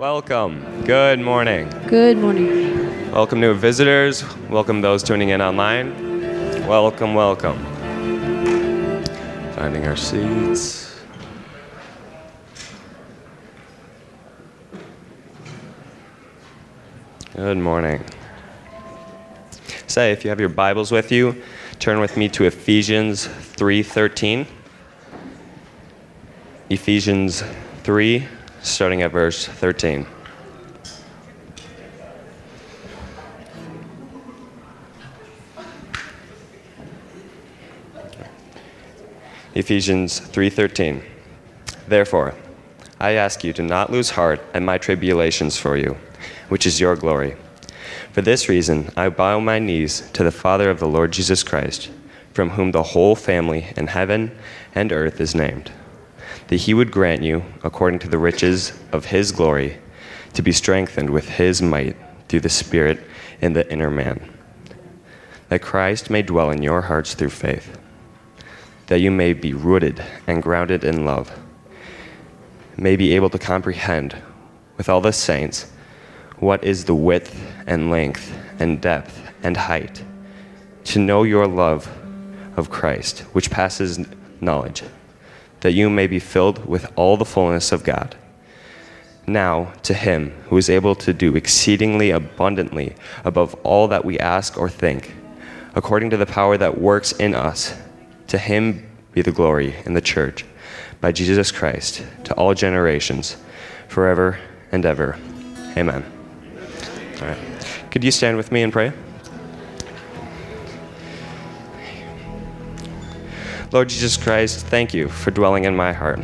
Welcome. Good morning. Good morning. Welcome new visitors. Welcome those tuning in online. Welcome, welcome. Finding our seats. Good morning. Say, if you have your Bibles with you, turn with me to Ephesians 3:13. Ephesians 3, starting at verse 13. Ephesians 3:13. Therefore, I ask you to not lose heart at my tribulations for you, which is your glory. For this reason, I bow my knees to the Father of the Lord Jesus Christ, from whom the whole family in heaven and earth is named, that he would grant you, according to the riches of his glory, to be strengthened with his might through the Spirit in the inner man, that Christ may dwell in your hearts through faith that you may be rooted and grounded in love, may be able to comprehend with all the saints what is the width and length and depth and height, to know your love of Christ, which passes knowledge, that you may be filled with all the fullness of God. Now, to him who is able to do exceedingly abundantly above all that we ask or think, according to the power that works in us, to him be the glory in the church by Jesus Christ to all generations, forever and ever. Amen. All right. Could you stand with me and pray? Lord Jesus Christ, thank you for dwelling in my heart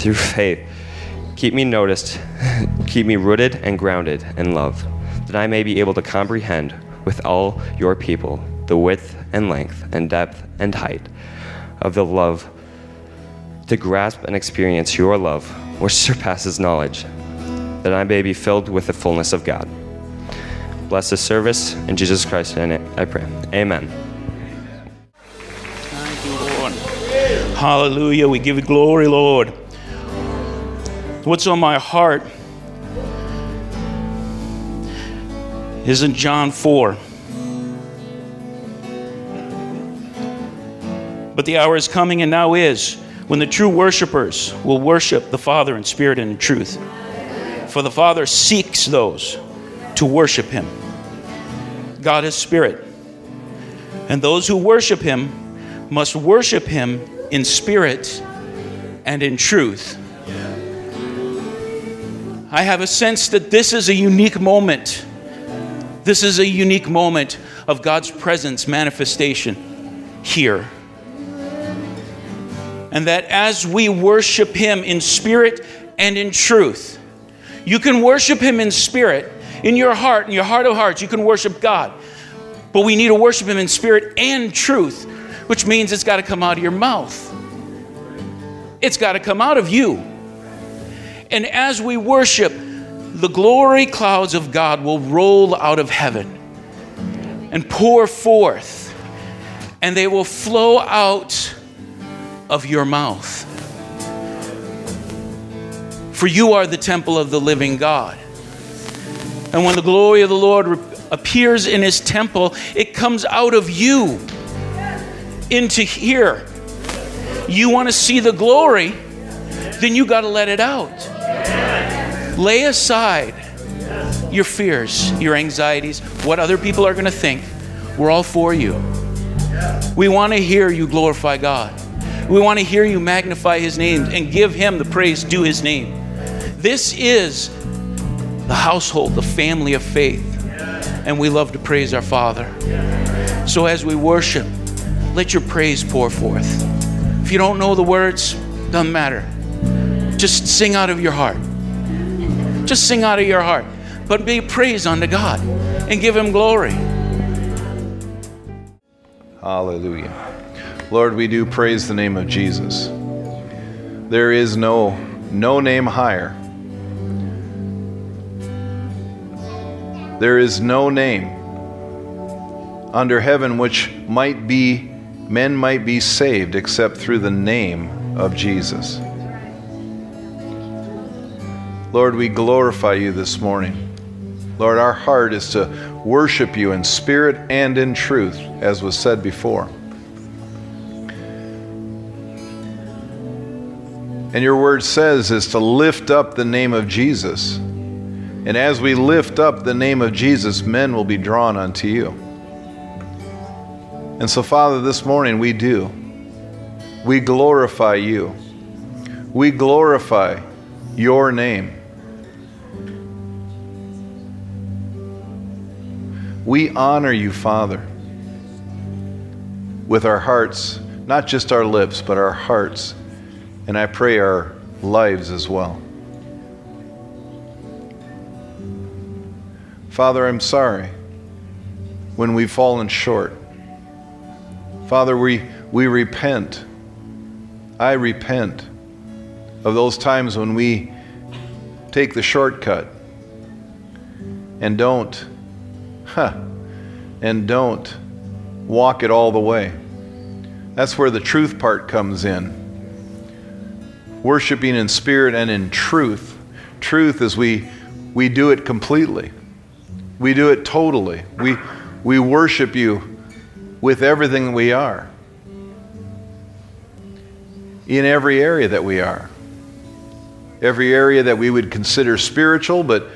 through faith. Keep me noticed, keep me rooted and grounded in love, that I may be able to comprehend with all your people the width and length and depth and height of the love, to grasp and experience your love, which surpasses knowledge, that I may be filled with the fullness of God. Bless this service in Jesus Christ's name I pray. Amen. Hallelujah. We give you glory, Lord. What's on my heart is in John 4. But the hour is coming and now is when the true worshipers will worship the Father in spirit and in truth. For the Father seeks those to worship him. God is spirit. And those who worship him must worship him in spirit and in truth. I have a sense that this is a unique moment. This is a unique moment of God's presence manifestation here. And that as we worship him in spirit and in truth, you can worship him in spirit, in your heart, in your heart of hearts, you can worship God. But we need to worship him in spirit and truth, which means it's got to come out of your mouth. It's got to come out of you. And as we worship, the glory clouds of God will roll out of heaven and pour forth, and they will flow out of your mouth. For you are the temple of the living God. And when the glory of the Lord appears in his temple, it comes out of you into here. You want to see the glory, then you got to let it out. Lay aside your fears, your anxieties, what other people are going to think. We're all for you. We want to hear you glorify God. We want to hear you magnify his name and give him the praise due his name. This is the household, the family of faith. And we love to praise our Father. So as we worship, let your praise pour forth. If you don't know the words, doesn't matter. Just sing out of your heart. Just sing out of your heart. But be praise unto God and give him glory. Hallelujah. Lord, we do praise the name of Jesus. There is no no name higher. There is no name under heaven which might be men might be saved except through the name of Jesus. Lord, we glorify you this morning. Lord, our heart is to worship you in spirit and in truth, as was said before. And your word says is to lift up the name of Jesus. And as we lift up the name of Jesus, men will be drawn unto you. And so, Father, this morning we do. We glorify you. We glorify your name. We honor you, Father, with our hearts, not just our lips, but our hearts and I pray our lives as well. Father, I'm sorry when we've fallen short. Father, we, we repent. I repent of those times when we take the shortcut and don't, huh, and don't walk it all the way. That's where the truth part comes in worshiping in spirit and in truth. Truth is we, we do it completely, we do it totally. We, we worship you with everything we are, in every area that we are. Every area that we would consider spiritual, but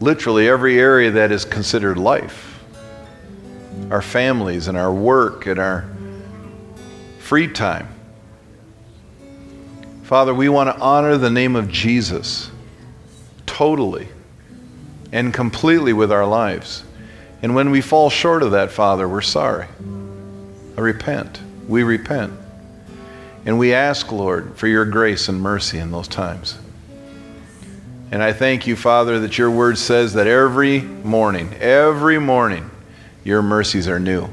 literally every area that is considered life. Our families and our work and our free time. Father, we want to honor the name of Jesus totally and completely with our lives. And when we fall short of that, Father, we're sorry. I repent. We repent. And we ask, Lord, for your grace and mercy in those times. And I thank you, Father, that your word says that every morning, every morning, your mercies are new.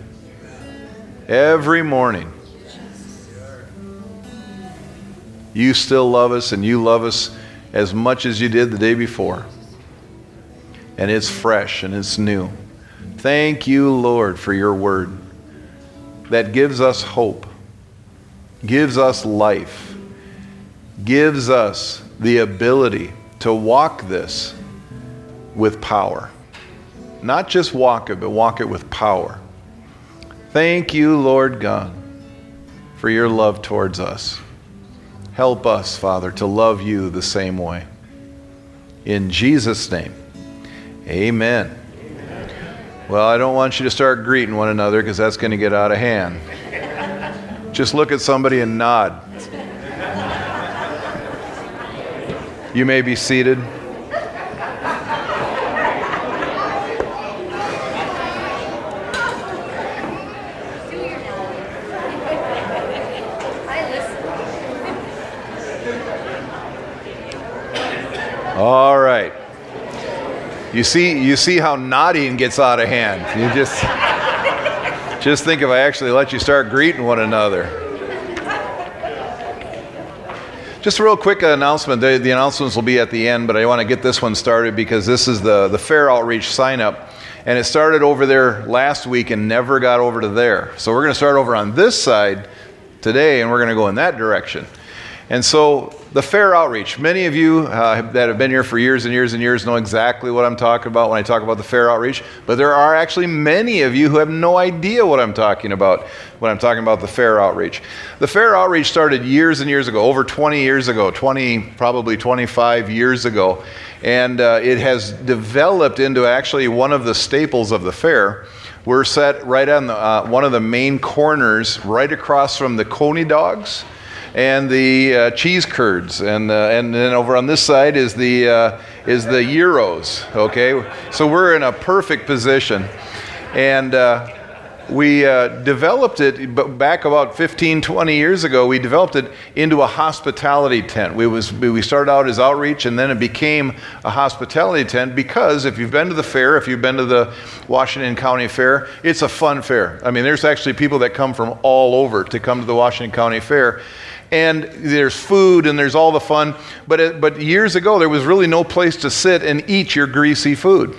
Every morning. You still love us, and you love us as much as you did the day before. And it's fresh and it's new. Thank you, Lord, for your word that gives us hope, gives us life, gives us the ability to walk this with power. Not just walk it, but walk it with power. Thank you, Lord God, for your love towards us. Help us, Father, to love you the same way. In Jesus' name, amen. Well, I don't want you to start greeting one another because that's going to get out of hand. Just look at somebody and nod. You may be seated. All right. You see, you see how nodding gets out of hand. You just, just think if I actually let you start greeting one another. Just a real quick announcement. The, the, announcements will be at the end, but I want to get this one started because this is the, the fair outreach sign up. And it started over there last week and never got over to there. So we're going to start over on this side today and we're going to go in that direction. And so the fair outreach. Many of you uh, that have been here for years and years and years know exactly what I'm talking about when I talk about the fair outreach, but there are actually many of you who have no idea what I'm talking about when I'm talking about the fair outreach. The fair outreach started years and years ago, over 20 years ago, 20, probably 25 years ago, and uh, it has developed into actually one of the staples of the fair. We're set right on the, uh, one of the main corners, right across from the Coney Dogs and the uh, cheese curds, and uh, and then over on this side is the uh, is the gyros. Okay, so we're in a perfect position, and. Uh, we uh, developed it back about 15, 20 years ago. We developed it into a hospitality tent. We, was, we started out as outreach and then it became a hospitality tent because if you've been to the fair, if you've been to the Washington County Fair, it's a fun fair. I mean, there's actually people that come from all over to come to the Washington County Fair and there's food and there's all the fun. But, it, but years ago, there was really no place to sit and eat your greasy food.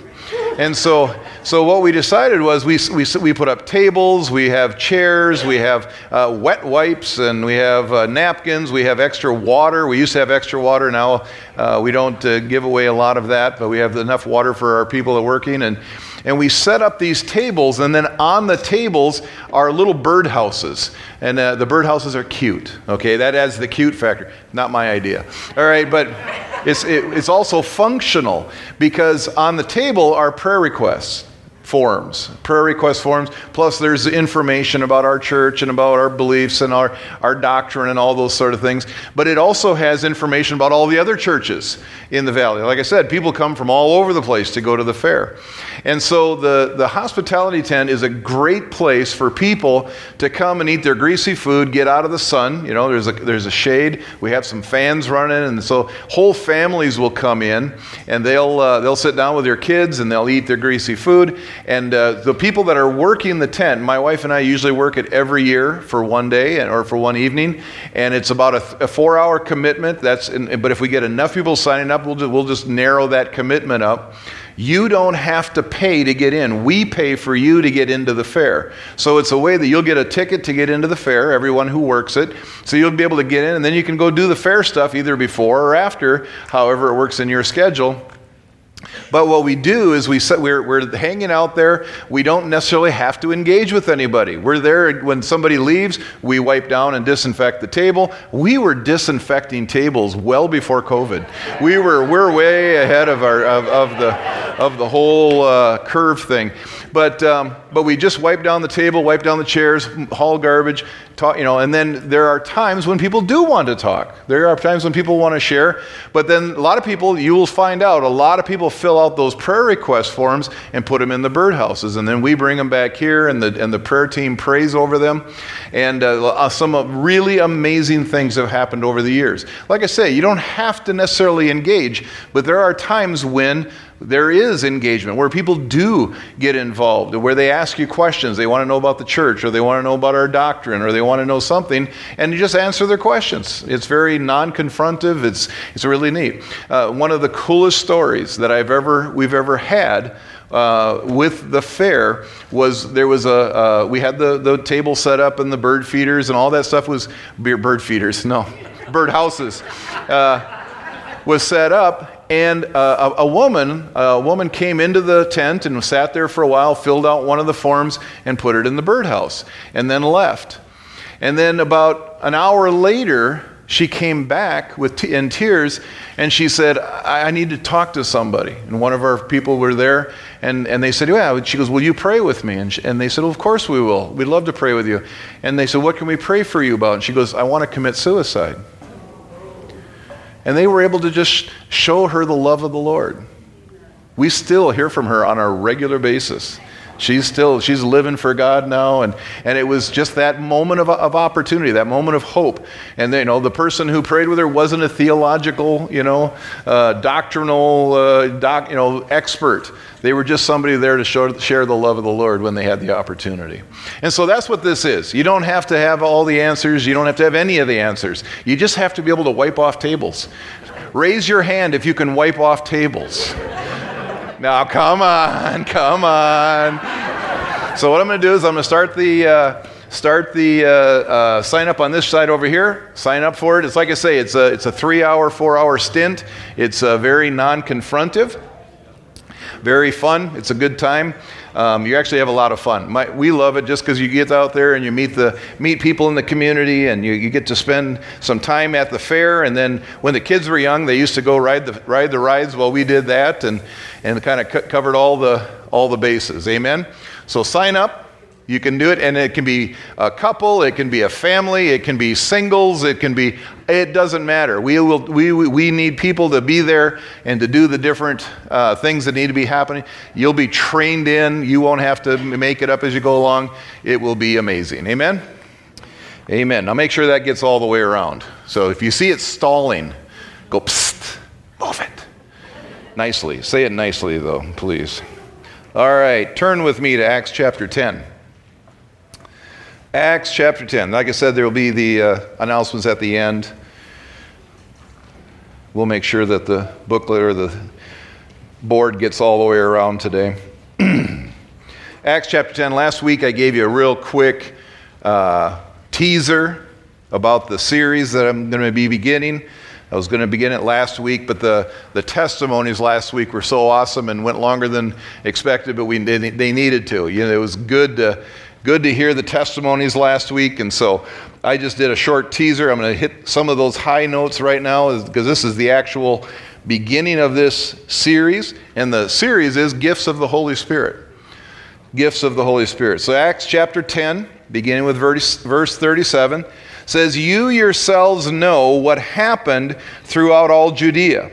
And so, so what we decided was we, we, we put up tables, we have chairs, we have uh, wet wipes, and we have uh, napkins, we have extra water. We used to have extra water. Now uh, we don't uh, give away a lot of that, but we have enough water for our people that are working. And, and we set up these tables, and then on the tables are little birdhouses. And uh, the birdhouses are cute, okay? That adds the cute factor. Not my idea. All right, but it's, it, it's also functional because on the table are prayer requests forms, prayer request forms, plus there's information about our church and about our beliefs and our, our doctrine and all those sort of things. But it also has information about all the other churches in the valley. Like I said, people come from all over the place to go to the fair. And so the, the hospitality tent is a great place for people to come and eat their greasy food, get out of the sun. You know, there's a, there's a shade. We have some fans running, and so whole families will come in and they'll, uh, they'll sit down with their kids and they'll eat their greasy food. And uh, the people that are working the tent, my wife and I usually work it every year for one day or for one evening, and it's about a, a four-hour commitment. That's, in, but if we get enough people signing up, we'll we'll just narrow that commitment up. You don't have to pay to get in. We pay for you to get into the fair. So it's a way that you'll get a ticket to get into the fair, everyone who works it. So you'll be able to get in, and then you can go do the fair stuff either before or after, however it works in your schedule. But what we do is we set, we're, we're hanging out there. We don't necessarily have to engage with anybody. We're there when somebody leaves, we wipe down and disinfect the table. We were disinfecting tables well before COVID. We were, we're way ahead of, our, of, of the, of the whole uh, curve thing. But, um, but we just wipe down the table, wipe down the chairs, haul garbage, talk, you know, and then there are times when people do want to talk. There are times when people want to share. But then a lot of people, you will find out, a lot of people fill out those prayer request forms and put them in the birdhouses. And then we bring them back here, and the, and the prayer team prays over them. And uh, uh some really amazing things have happened over the years. Like I say, you don't have to necessarily engage, but there are times when there is engagement where people do get involved, where they ask you questions. They want to know about the church, or they want to know about our doctrine, or they want to know something, and you just answer their questions. It's very non confrontive, it's, it's really neat. Uh, one of the coolest stories that I've ever, we've ever had. Uh, with the fair was there was a uh, we had the, the table set up and the bird feeders and all that stuff was bird feeders no bird houses uh, was set up and uh, a, a, woman, a woman came into the tent and sat there for a while, filled out one of the forms, and put it in the birdhouse, and then left. And then about an hour later, she came back with t- in tears, and she said, I-, I need to talk to somebody." And one of our people were there, and, and they said, "Yeah." She goes, "Will you pray with me?" And, she, and they said, well, "Of course we will. We'd love to pray with you." And they said, "What can we pray for you about?" And she goes, "I want to commit suicide." And they were able to just show her the love of the Lord. We still hear from her on a regular basis. She's still, she's living for God now. And, and it was just that moment of, of opportunity, that moment of hope. And, you know, the person who prayed with her wasn't a theological, you know, uh, doctrinal, uh, doc, you know, expert. They were just somebody there to show, share the love of the Lord when they had the opportunity. And so that's what this is. You don't have to have all the answers. You don't have to have any of the answers. You just have to be able to wipe off tables. Raise your hand if you can wipe off tables. Now, come on, come on. So, what I'm going to do is I'm going to start the. Uh, start the uh, uh, sign up on this side over here. Sign up for it. It's like I say, it's a, it's a three hour, four hour stint. It's uh, very non confrontive, very fun. It's a good time. Um, you actually have a lot of fun. My, we love it just because you get out there and you meet the meet people in the community and you, you get to spend some time at the fair. And then when the kids were young, they used to go ride the ride the rides. Well, we did that and and kind of covered all the all the bases. Amen. So sign up. You can do it, and it can be a couple, it can be a family, it can be singles, it can be, it doesn't matter. We, will, we, we need people to be there and to do the different uh, things that need to be happening. You'll be trained in, you won't have to make it up as you go along. It will be amazing. Amen? Amen. Now make sure that gets all the way around. So if you see it stalling, go psst, move it. Nicely. Say it nicely, though, please. All right, turn with me to Acts chapter 10. Acts chapter 10. Like I said, there will be the uh, announcements at the end. We'll make sure that the booklet or the board gets all the way around today. Acts chapter 10. Last week I gave you a real quick uh, teaser about the series that I'm going to be beginning. I was going to begin it last week, but the, the testimonies last week were so awesome and went longer than expected, but we, they, they needed to. You know, it was good to, good to hear the testimonies last week, and so I just did a short teaser. I'm going to hit some of those high notes right now because this is the actual beginning of this series, and the series is Gifts of the Holy Spirit gifts of the Holy Spirit. So, Acts chapter 10, beginning with verse, verse 37, says, You yourselves know what happened throughout all Judea,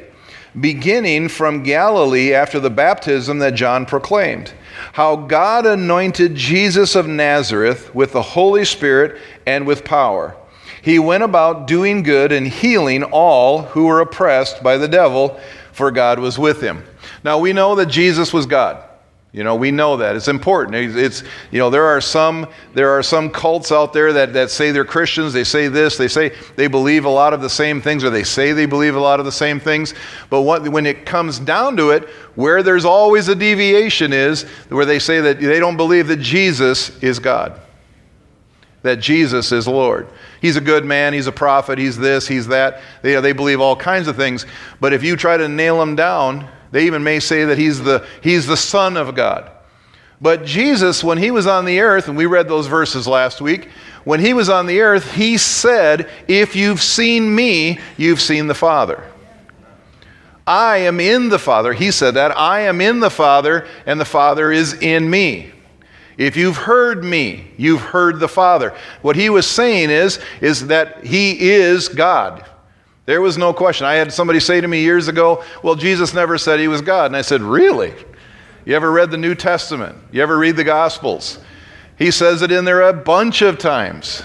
beginning from Galilee after the baptism that John proclaimed, how God anointed Jesus of Nazareth with the Holy Spirit and with power. He went about doing good and healing all who were oppressed by the devil, for God was with him. Now we know that Jesus was God. You know, we know that. It's important. It's, you know, there are some, there are some cults out there that, that say they're Christians. They say this. They say they believe a lot of the same things, or they say they believe a lot of the same things. But what, when it comes down to it, where there's always a deviation is where they say that they don't believe that Jesus is God, that Jesus is Lord. He's a good man. He's a prophet. He's this. He's that. They, they believe all kinds of things. But if you try to nail them down, they even may say that he's the, he's the Son of God. But Jesus, when he was on the earth, and we read those verses last week, when he was on the earth, he said, If you've seen me, you've seen the Father. I am in the Father. He said that. I am in the Father, and the Father is in me. If you've heard me, you've heard the Father. What he was saying is, is that he is God. There was no question. I had somebody say to me years ago, Well, Jesus never said he was God. And I said, Really? You ever read the New Testament? You ever read the Gospels? He says it in there a bunch of times.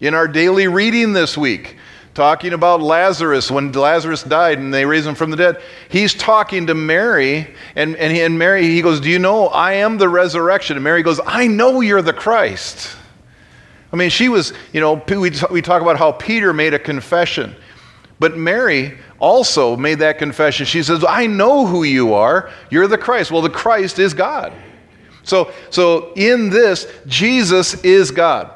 In our daily reading this week, talking about Lazarus, when Lazarus died and they raised him from the dead, he's talking to Mary, and, and, he, and Mary, he goes, Do you know I am the resurrection? And Mary goes, I know you're the Christ. I mean, she was, you know, we, we talk about how Peter made a confession. But Mary also made that confession. She says, I know who you are. You're the Christ. Well, the Christ is God. So, so in this, Jesus is God.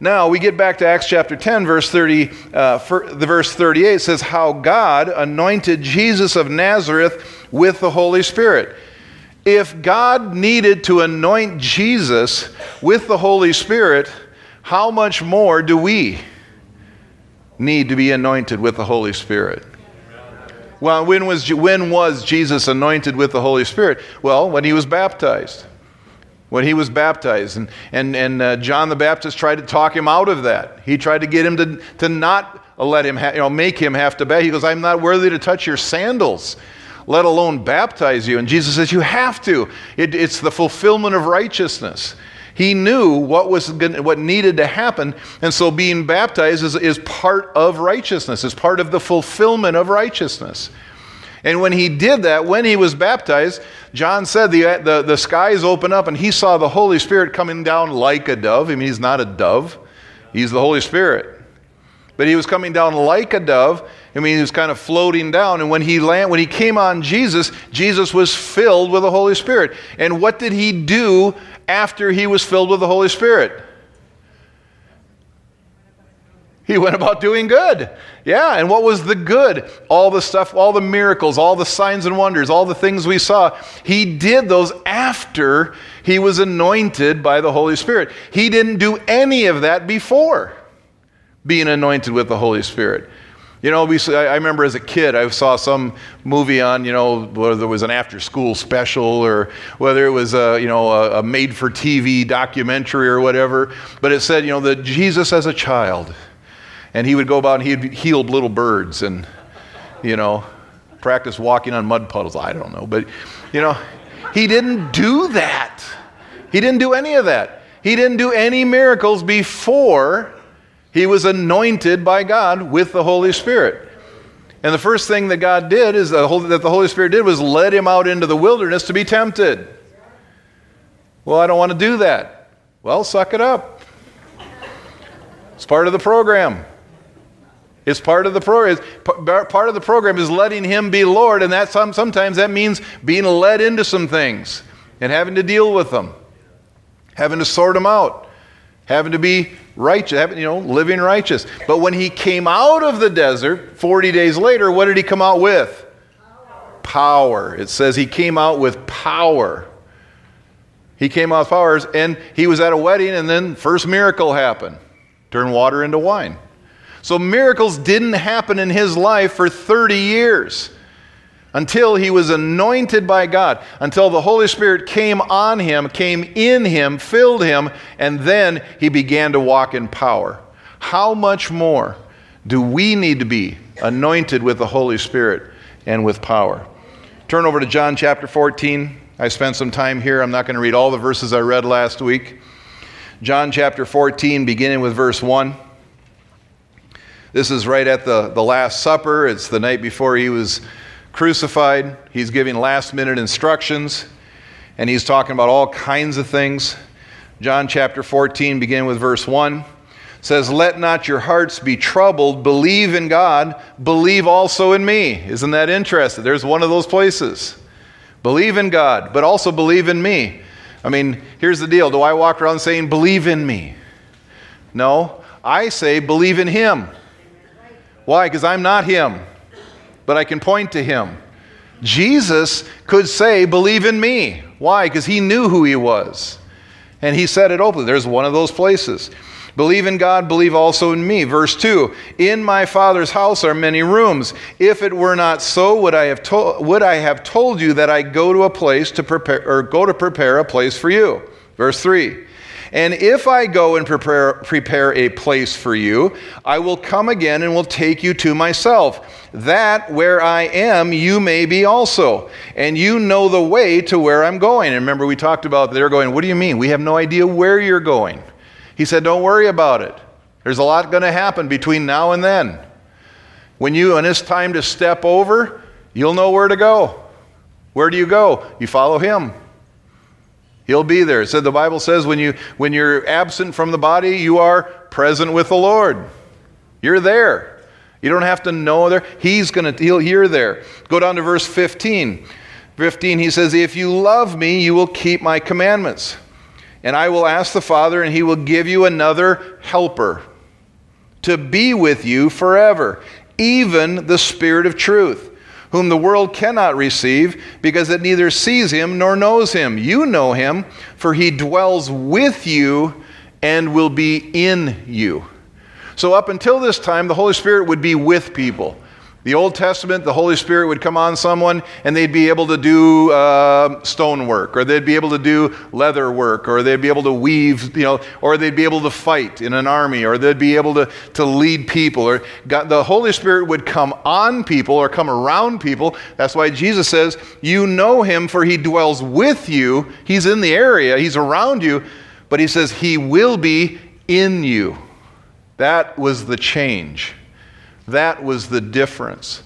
Now we get back to Acts chapter 10, verse 30, uh, the verse 38 says, How God anointed Jesus of Nazareth with the Holy Spirit. If God needed to anoint Jesus with the Holy Spirit, how much more do we? Need to be anointed with the Holy Spirit. Well, when was, when was Jesus anointed with the Holy Spirit? Well, when he was baptized. When he was baptized. And, and, and uh, John the Baptist tried to talk him out of that. He tried to get him to, to not let him, ha- you know, make him have to baptize. He goes, I'm not worthy to touch your sandals, let alone baptize you. And Jesus says, You have to. It, it's the fulfillment of righteousness. He knew what was gonna, what needed to happen, and so being baptized is, is part of righteousness, is part of the fulfillment of righteousness. And when he did that, when he was baptized, John said the, the, the skies opened up and he saw the Holy Spirit coming down like a dove. I mean, he's not a dove, he's the Holy Spirit. But he was coming down like a dove. I mean, he was kind of floating down. And when he, land, when he came on Jesus, Jesus was filled with the Holy Spirit. And what did he do after he was filled with the Holy Spirit? He went about doing good. Yeah, and what was the good? All the stuff, all the miracles, all the signs and wonders, all the things we saw. He did those after he was anointed by the Holy Spirit. He didn't do any of that before being anointed with the Holy Spirit. You know, we, I remember as a kid, I saw some movie on, you know, whether it was an after school special or whether it was a, you know, a, a made for TV documentary or whatever. But it said, you know, that Jesus as a child. And he would go about and he'd healed little birds and, you know, practice walking on mud puddles. I don't know. But, you know, he didn't do that. He didn't do any of that. He didn't do any miracles before he was anointed by God with the Holy Spirit. And the first thing that God did is the Holy, that the Holy Spirit did was led him out into the wilderness to be tempted. Well, I don't want to do that. Well, suck it up. It's part of the program. It's part of the program. Part of the program is letting Him be Lord, and that sometimes that means being led into some things and having to deal with them, having to sort them out, having to be righteous, having, you know, living righteous. But when He came out of the desert 40 days later, what did He come out with? Power. It says He came out with power. He came out with powers, and He was at a wedding, and then first miracle happened: turn water into wine. So miracles didn't happen in his life for 30 years until he was anointed by God, until the Holy Spirit came on him, came in him, filled him, and then he began to walk in power. How much more do we need to be anointed with the Holy Spirit and with power? Turn over to John chapter 14. I spent some time here. I'm not going to read all the verses I read last week. John chapter 14, beginning with verse 1. This is right at the, the Last Supper. It's the night before he was crucified. He's giving last minute instructions, and he's talking about all kinds of things. John chapter 14, beginning with verse 1, says, Let not your hearts be troubled. Believe in God. Believe also in me. Isn't that interesting? There's one of those places. Believe in God, but also believe in me. I mean, here's the deal. Do I walk around saying, Believe in me? No. I say, Believe in Him. Why? Because I'm not him, but I can point to him. Jesus could say, Believe in me. Why? Because he knew who he was. And he said it openly. There's one of those places. Believe in God, believe also in me. Verse 2 In my Father's house are many rooms. If it were not so, would I have, to- would I have told you that I go to a place to prepare, or go to prepare a place for you? Verse 3 and if I go and prepare, prepare a place for you, I will come again and will take you to myself, that where I am, you may be also. And you know the way to where I'm going. And remember, we talked about they're going, What do you mean? We have no idea where you're going. He said, Don't worry about it. There's a lot going to happen between now and then. When you, when it's time to step over, you'll know where to go. Where do you go? You follow him. He'll be there. So the Bible says when, you, when you're absent from the body, you are present with the Lord. You're there. You don't have to know there. He's going to, he'll, you're there. Go down to verse 15. 15, he says, If you love me, you will keep my commandments. And I will ask the Father, and he will give you another helper to be with you forever, even the Spirit of truth whom the world cannot receive, because it neither sees him nor knows him. You know him, for he dwells with you and will be in you. So, up until this time, the Holy Spirit would be with people. The Old Testament, the Holy Spirit would come on someone and they'd be able to do uh, stonework, or they'd be able to do leather work, or they'd be able to weave, you know, or they'd be able to fight in an army, or they'd be able to, to lead people. Or God, the Holy Spirit would come on people or come around people. That's why Jesus says, You know him, for he dwells with you. He's in the area, he's around you, but he says, He will be in you. That was the change. That was the difference.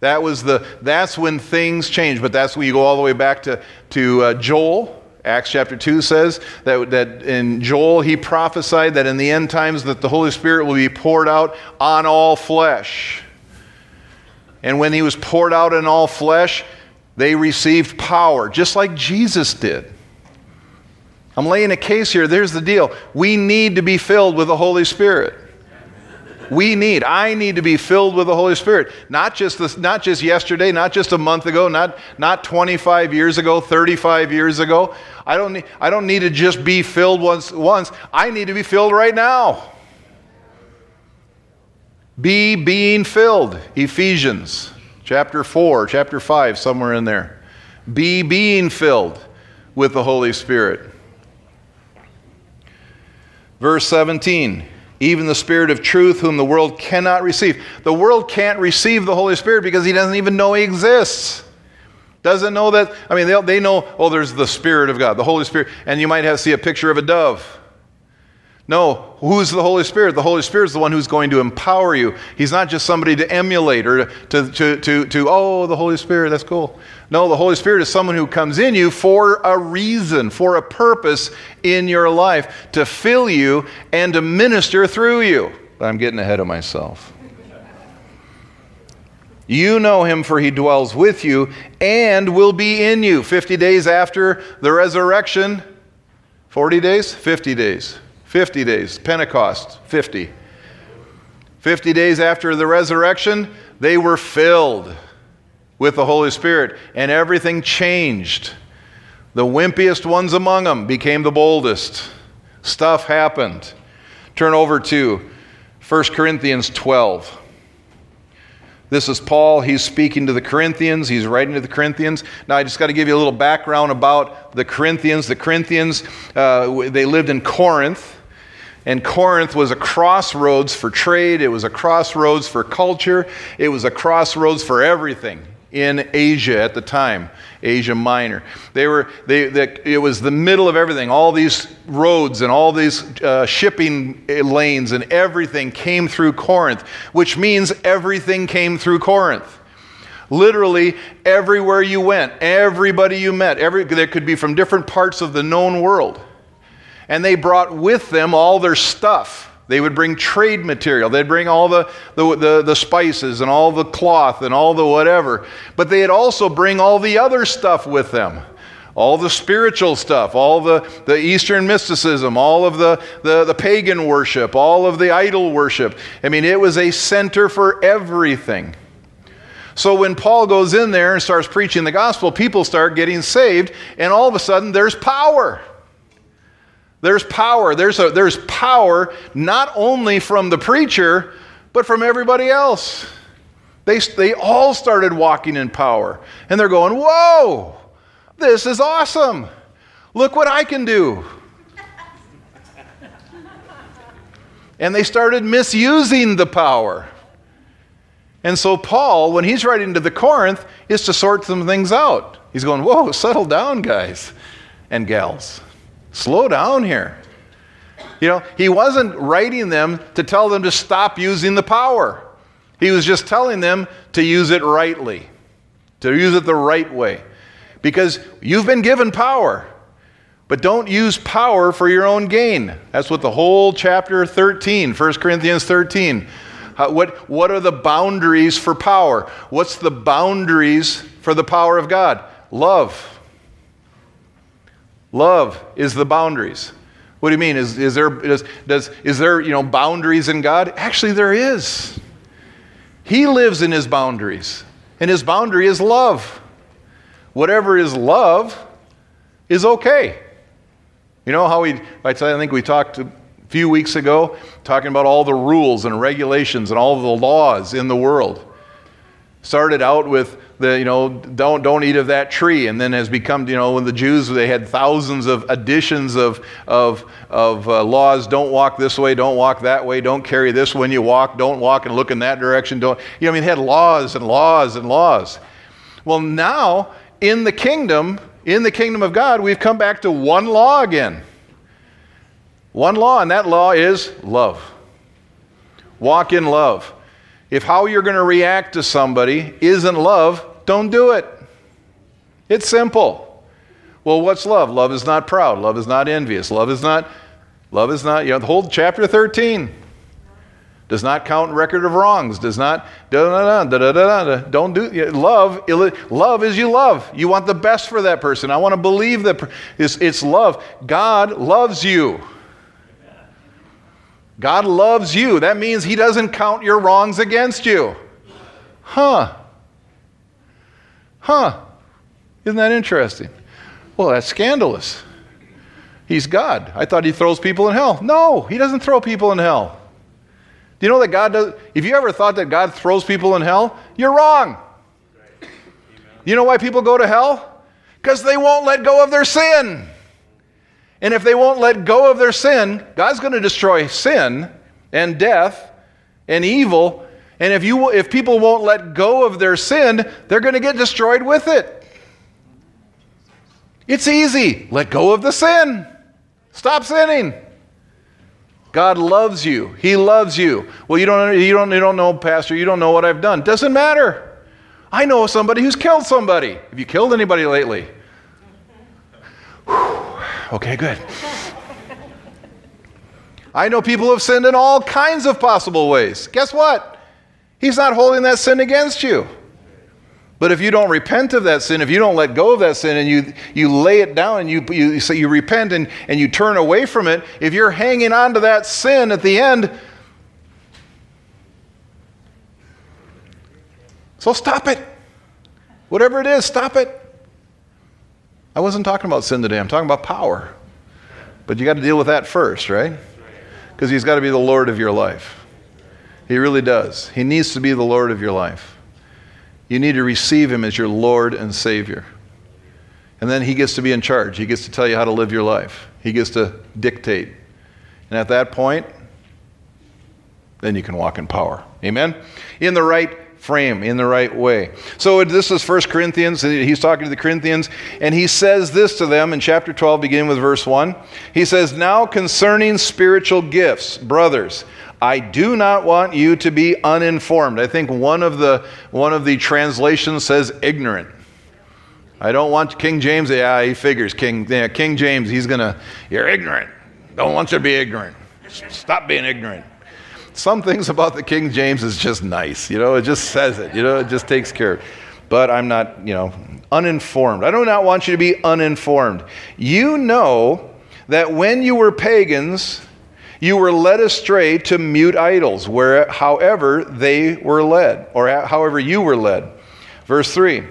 That was the, that's when things change. But that's when you go all the way back to, to uh, Joel. Acts chapter 2 says that, that in Joel he prophesied that in the end times that the Holy Spirit will be poured out on all flesh. And when he was poured out on all flesh, they received power, just like Jesus did. I'm laying a case here. There's the deal. We need to be filled with the Holy Spirit we need. I need to be filled with the Holy Spirit. Not just, this, not just yesterday, not just a month ago, not, not 25 years ago, 35 years ago. I don't, need, I don't need to just be filled once, once. I need to be filled right now. Be being filled. Ephesians chapter 4, chapter 5, somewhere in there. Be being filled with the Holy Spirit. Verse 17 even the Spirit of truth, whom the world cannot receive. The world can't receive the Holy Spirit because he doesn't even know he exists. Doesn't know that, I mean, they, they know, oh, there's the Spirit of God, the Holy Spirit, and you might have see a picture of a dove. No, who's the Holy Spirit? The Holy Spirit is the one who's going to empower you. He's not just somebody to emulate or to, to, to, to, oh, the Holy Spirit, that's cool. No, the Holy Spirit is someone who comes in you for a reason, for a purpose in your life, to fill you and to minister through you. But I'm getting ahead of myself. You know him, for he dwells with you and will be in you. 50 days after the resurrection, 40 days? 50 days. 50 days. Pentecost, 50. 50 days after the resurrection, they were filled with the Holy Spirit, and everything changed. The wimpiest ones among them became the boldest. Stuff happened. Turn over to 1 Corinthians 12. This is Paul. He's speaking to the Corinthians. He's writing to the Corinthians. Now, I just got to give you a little background about the Corinthians. The Corinthians, uh, they lived in Corinth. And Corinth was a crossroads for trade, it was a crossroads for culture, it was a crossroads for everything in Asia at the time, Asia Minor. They were, they, they, it was the middle of everything. All these roads and all these uh, shipping lanes and everything came through Corinth, which means everything came through Corinth. Literally, everywhere you went, everybody you met, every, there could be from different parts of the known world. And they brought with them all their stuff they would bring trade material. They'd bring all the, the, the, the, spices and all the cloth and all the whatever. But they'd also bring all the other stuff with them. All the spiritual stuff, all the, the Eastern mysticism, all of the, the, the pagan worship, all of the idol worship. I mean, it was a center for everything. So when Paul goes in there and starts preaching the gospel, people start getting saved, and all of a sudden there's power. There's power. There's, a, there's power not only from the preacher, but from everybody else. They, they all started walking in power. And they're going, Whoa, this is awesome. Look what I can do. and they started misusing the power. And so, Paul, when he's writing to the Corinth, is to sort some things out. He's going, Whoa, settle down, guys and gals. Slow down here. You know, he wasn't writing them to tell them to stop using the power. He was just telling them to use it rightly, to use it the right way. Because you've been given power, but don't use power for your own gain. That's what the whole chapter 13, 1 Corinthians 13. How, what, what are the boundaries for power? What's the boundaries for the power of God? Love. Love is the boundaries. What do you mean? Is, is, there, does, does, is there you know, boundaries in God? Actually, there is. He lives in his boundaries, and his boundary is love. Whatever is love is okay. You know how we, I think we talked a few weeks ago, talking about all the rules and regulations and all the laws in the world. Started out with the, you know, don't, don't eat of that tree, and then has become, you know, when the Jews, they had thousands of additions of, of, of uh, laws. Don't walk this way, don't walk that way, don't carry this when you walk, don't walk and look in that direction. Don't, you know, I mean, they had laws and laws and laws. Well, now, in the kingdom, in the kingdom of God, we've come back to one law again. One law, and that law is love. Walk in love. If how you're going to react to somebody isn't love, don't do it. It's simple. Well, what's love? Love is not proud. Love is not envious. Love is not, love is not, you know, the whole chapter 13 does not count record of wrongs, does not, da, da, da, da, da, da, don't do, love, love is you love. You want the best for that person. I want to believe that it's, it's love. God loves you. God loves you. That means He doesn't count your wrongs against you. Huh. Huh. Isn't that interesting? Well, that's scandalous. He's God. I thought he throws people in hell. No, he doesn't throw people in hell. Do you know that God does? If you ever thought that God throws people in hell, you're wrong. You know why people go to hell? Because they won't let go of their sin. And if they won't let go of their sin, God's going to destroy sin and death and evil and if, you, if people won't let go of their sin, they're going to get destroyed with it. It's easy. Let go of the sin. Stop sinning. God loves you. He loves you. Well, you don't, you don't, you don't know, Pastor, you don't know what I've done. Doesn't matter. I know somebody who's killed somebody. Have you killed anybody lately? Whew. Okay, good. I know people who have sinned in all kinds of possible ways. Guess what? He's not holding that sin against you. But if you don't repent of that sin, if you don't let go of that sin and you, you lay it down and you, you, so you repent and, and you turn away from it, if you're hanging on to that sin at the end, so stop it. Whatever it is, stop it. I wasn't talking about sin today, I'm talking about power. But you got to deal with that first, right? Because he's got to be the Lord of your life. He really does. He needs to be the Lord of your life. You need to receive Him as your Lord and Savior. And then He gets to be in charge. He gets to tell you how to live your life, He gets to dictate. And at that point, then you can walk in power. Amen? In the right frame, in the right way. So this is 1 Corinthians. He's talking to the Corinthians, and he says this to them in chapter 12, beginning with verse 1. He says, Now concerning spiritual gifts, brothers, I do not want you to be uninformed. I think one of the, one of the translations says ignorant. I don't want King James, yeah, he figures King, yeah, King James, he's going to, you're ignorant. Don't want you to be ignorant. Stop being ignorant. Some things about the King James is just nice, you know, it just says it, you know, it just takes care of But I'm not, you know, uninformed. I do not want you to be uninformed. You know that when you were pagans, you were led astray to mute idols, where, however they were led, or however you were led. Verse 3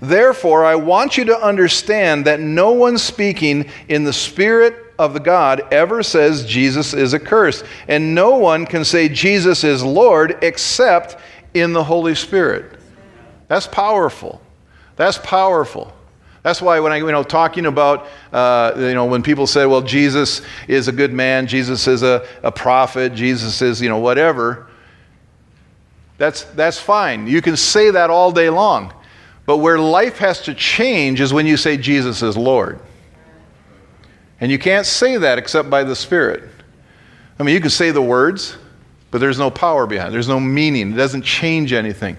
Therefore, I want you to understand that no one speaking in the Spirit of the God ever says Jesus is accursed, and no one can say Jesus is Lord except in the Holy Spirit. That's powerful. That's powerful. That's why when I, you know, talking about, uh, you know, when people say, well, Jesus is a good man, Jesus is a, a prophet, Jesus is, you know, whatever, that's, that's fine. You can say that all day long. But where life has to change is when you say Jesus is Lord. And you can't say that except by the Spirit. I mean, you can say the words, but there's no power behind it. There's no meaning. It doesn't change anything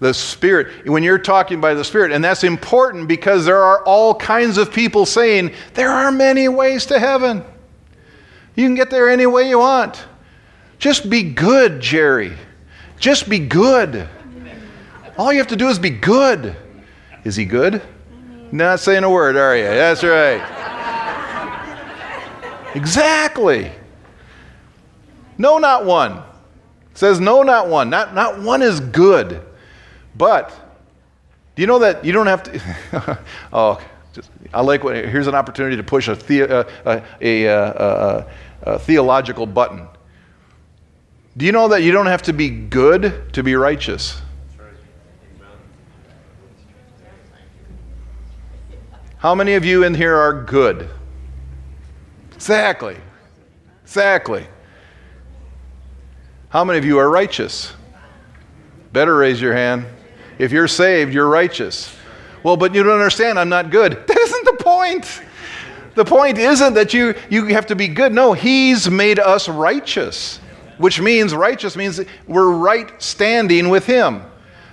the Spirit, when you're talking by the Spirit, and that's important because there are all kinds of people saying, there are many ways to heaven. You can get there any way you want. Just be good, Jerry. Just be good. All you have to do is be good. Is he good? Not saying a word, are you? That's right. Exactly. No, not one. It says no, not one. Not, not one is good. But do you know that you don't have to? oh, just, I like what. Here's an opportunity to push a, the, uh, a, a, uh, a theological button. Do you know that you don't have to be good to be righteous? How many of you in here are good? Exactly. Exactly. How many of you are righteous? Better raise your hand. If you're saved, you're righteous. Well, but you don't understand, I'm not good. That isn't the point. The point isn't that you, you have to be good. No, He's made us righteous, which means righteous means we're right standing with Him.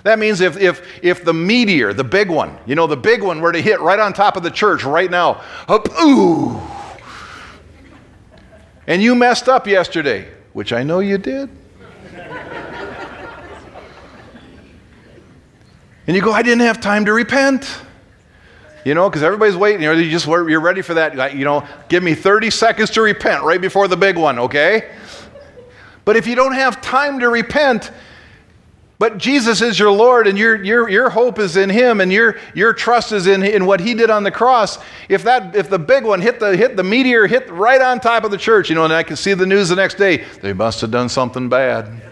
That means if, if, if the meteor, the big one, you know, the big one were to hit right on top of the church right now, up, ooh, and you messed up yesterday, which I know you did. And you go, I didn't have time to repent. You know, because everybody's waiting. You know, you just you're ready for that. You know, give me 30 seconds to repent right before the big one, okay? But if you don't have time to repent, but Jesus is your Lord and your, your, your hope is in Him and your, your trust is in, in what He did on the cross. If, that, if the big one hit the, hit the meteor, hit right on top of the church, you know, and I can see the news the next day, they must have done something bad.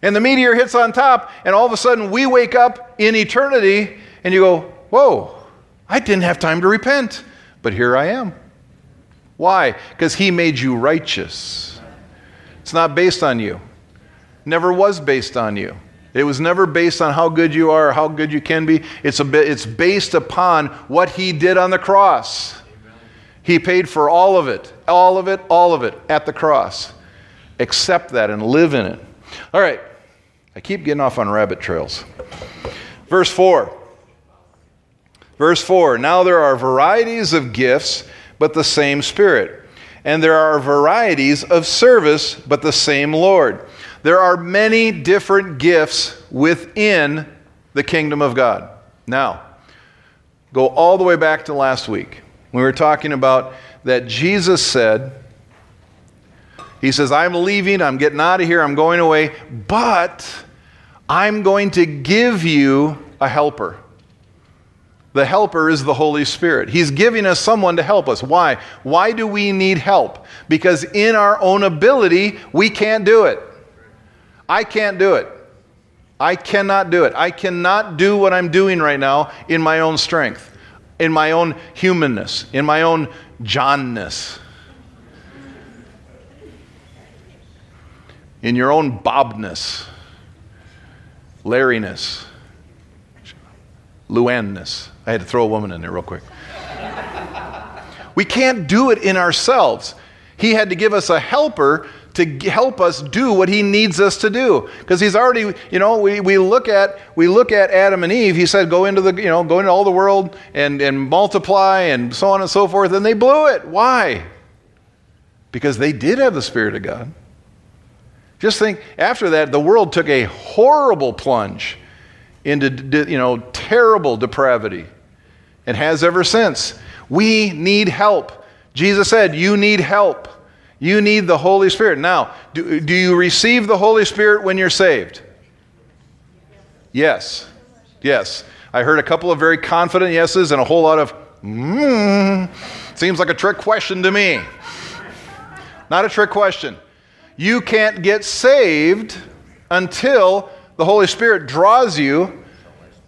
and the meteor hits on top, and all of a sudden we wake up in eternity, and you go, Whoa, I didn't have time to repent, but here I am. Why? Because He made you righteous. It's not based on you, never was based on you. It was never based on how good you are or how good you can be. It's, a bit, it's based upon what He did on the cross. He paid for all of it, all of it, all of it at the cross. Accept that and live in it. All right. I keep getting off on rabbit trails. Verse 4. Verse 4 Now there are varieties of gifts, but the same Spirit. And there are varieties of service, but the same Lord. There are many different gifts within the kingdom of God. Now, go all the way back to last week. We were talking about that Jesus said, He says, I'm leaving, I'm getting out of here, I'm going away, but I'm going to give you a helper. The helper is the Holy Spirit. He's giving us someone to help us. Why? Why do we need help? Because in our own ability, we can't do it. I can't do it. I cannot do it. I cannot do what I'm doing right now in my own strength, in my own humanness, in my own Johnness, in your own Bobness, Larryness, Luanness. I had to throw a woman in there real quick. we can't do it in ourselves. He had to give us a helper to help us do what he needs us to do. Because he's already you know we, we look at we look at adam and eve. He said go into the you know go into all the world and and multiply and so on and so forth and they blew it. Why? Because they did have the spirit of god. Just think after that the world took a horrible plunge into you know terrible depravity. And has ever since. We need help. Jesus said you need help. You need the holy spirit. Now do, do you receive the holy spirit when you're saved? Yes. Yes. I heard a couple of very confident yeses and a whole lot of mm, seems like a trick question to me. Not a trick question. You can't get saved until the Holy Spirit draws you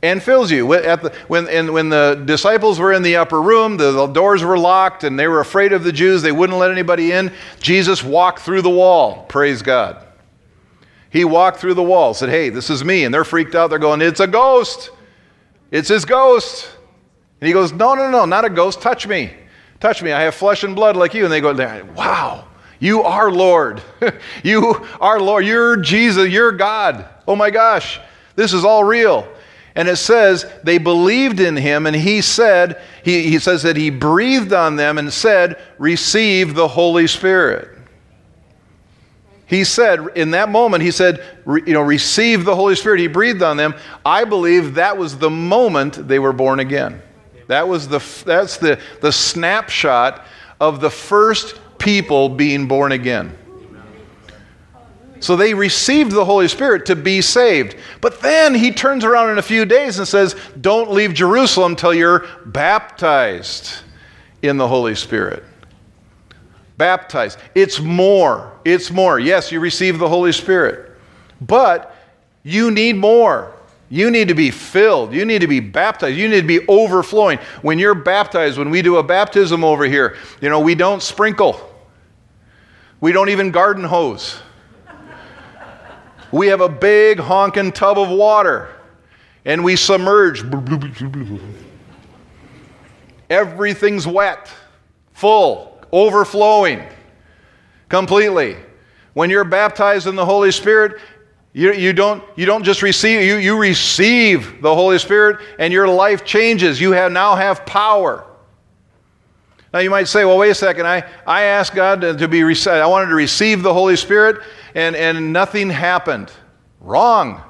and fills you. The, when, and when the disciples were in the upper room, the, the doors were locked and they were afraid of the Jews, they wouldn't let anybody in. Jesus walked through the wall. Praise God. He walked through the wall, said, Hey, this is me. And they're freaked out. They're going, It's a ghost. It's his ghost. And he goes, No, no, no, not a ghost. Touch me. Touch me. I have flesh and blood like you. And they go, Wow. You are Lord. you are Lord. You're Jesus. You're God. Oh my gosh. This is all real. And it says they believed in him, and he said, he, he says that he breathed on them and said, Receive the Holy Spirit. He said, in that moment, he said, you know, receive the Holy Spirit. He breathed on them. I believe that was the moment they were born again. That was the, that's the, the snapshot of the first people being born again. So they received the Holy Spirit to be saved. But then he turns around in a few days and says, Don't leave Jerusalem until you're baptized in the Holy Spirit. Baptized. It's more. It's more. Yes, you receive the Holy Spirit. But you need more. You need to be filled. You need to be baptized. You need to be overflowing. When you're baptized, when we do a baptism over here, you know, we don't sprinkle. We don't even garden hose. We have a big honking tub of water and we submerge. Everything's wet, full, overflowing, completely. When you're baptized in the Holy Spirit, you, you, don't, you don't just receive, you, you receive the Holy Spirit and your life changes. You have, now have power. Now you might say, well, wait a second. I, I asked God to, to be, I wanted to receive the Holy Spirit and, and nothing happened. Wrong.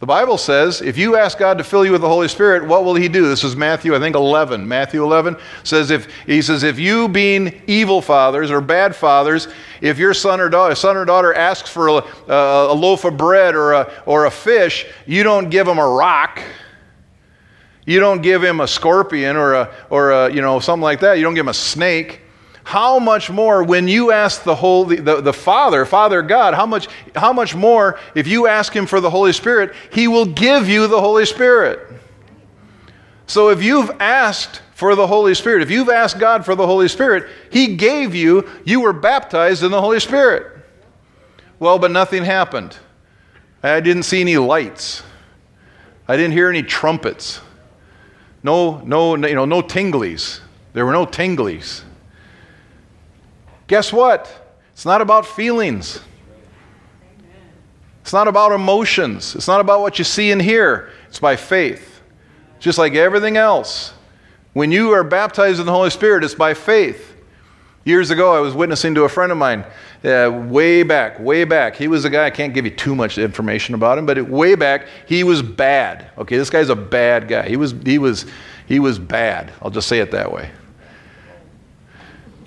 The Bible says if you ask God to fill you with the Holy Spirit, what will He do? This is Matthew, I think 11. Matthew 11 says if He says if you being evil fathers or bad fathers, if your son or daughter, son or daughter asks for a, a, a loaf of bread or a, or a fish, you don't give them a rock. You don't give him a scorpion or a, or a, you know something like that. You don't give him a snake how much more when you ask the Holy, the, the Father, Father God, how much, how much more if you ask Him for the Holy Spirit, He will give you the Holy Spirit. So if you've asked for the Holy Spirit, if you've asked God for the Holy Spirit, He gave you, you were baptized in the Holy Spirit. Well, but nothing happened. I didn't see any lights. I didn't hear any trumpets. No, no, you know, no tinglies. There were no tinglies. Guess what? It's not about feelings. It's not about emotions. It's not about what you see and hear. It's by faith. Just like everything else. When you are baptized in the Holy Spirit, it's by faith. Years ago, I was witnessing to a friend of mine, uh, way back, way back. He was a guy, I can't give you too much information about him, but it, way back, he was bad. Okay, this guy's a bad guy. He was, he, was, he was bad. I'll just say it that way.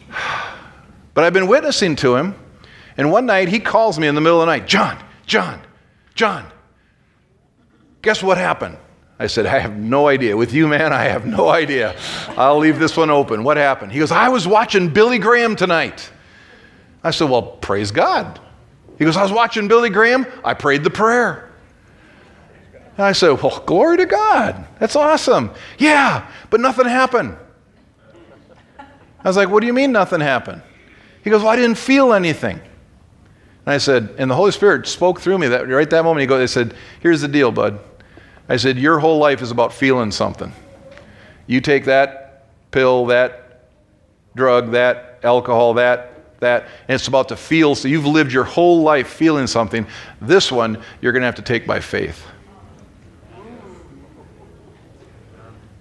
But I've been witnessing to him, and one night he calls me in the middle of the night John, John, John, guess what happened? I said, I have no idea. With you, man, I have no idea. I'll leave this one open. What happened? He goes, I was watching Billy Graham tonight. I said, Well, praise God. He goes, I was watching Billy Graham. I prayed the prayer. And I said, Well, glory to God. That's awesome. Yeah, but nothing happened. I was like, What do you mean nothing happened? He goes, Well, I didn't feel anything. And I said, and the Holy Spirit spoke through me that right that moment. He goes, He said, Here's the deal, bud. I said, Your whole life is about feeling something. You take that pill, that drug, that alcohol, that, that, and it's about to feel. So you've lived your whole life feeling something. This one, you're going to have to take by faith.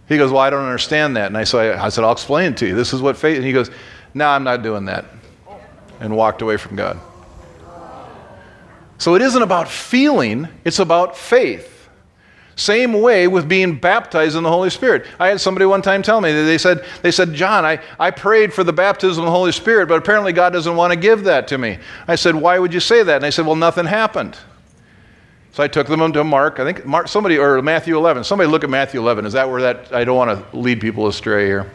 He goes, Well, I don't understand that. And I said, I said, I'll explain it to you. This is what faith. And he goes, No, I'm not doing that. And walked away from God. So it isn't about feeling, it's about faith. Same way with being baptized in the Holy Spirit. I had somebody one time tell me that they said, they said, John, I, I prayed for the baptism of the Holy Spirit, but apparently God doesn't want to give that to me. I said, Why would you say that? And they said, Well, nothing happened. So I took them to Mark, I think Mark, somebody, or Matthew 11. Somebody look at Matthew 11. Is that where that, I don't want to lead people astray here.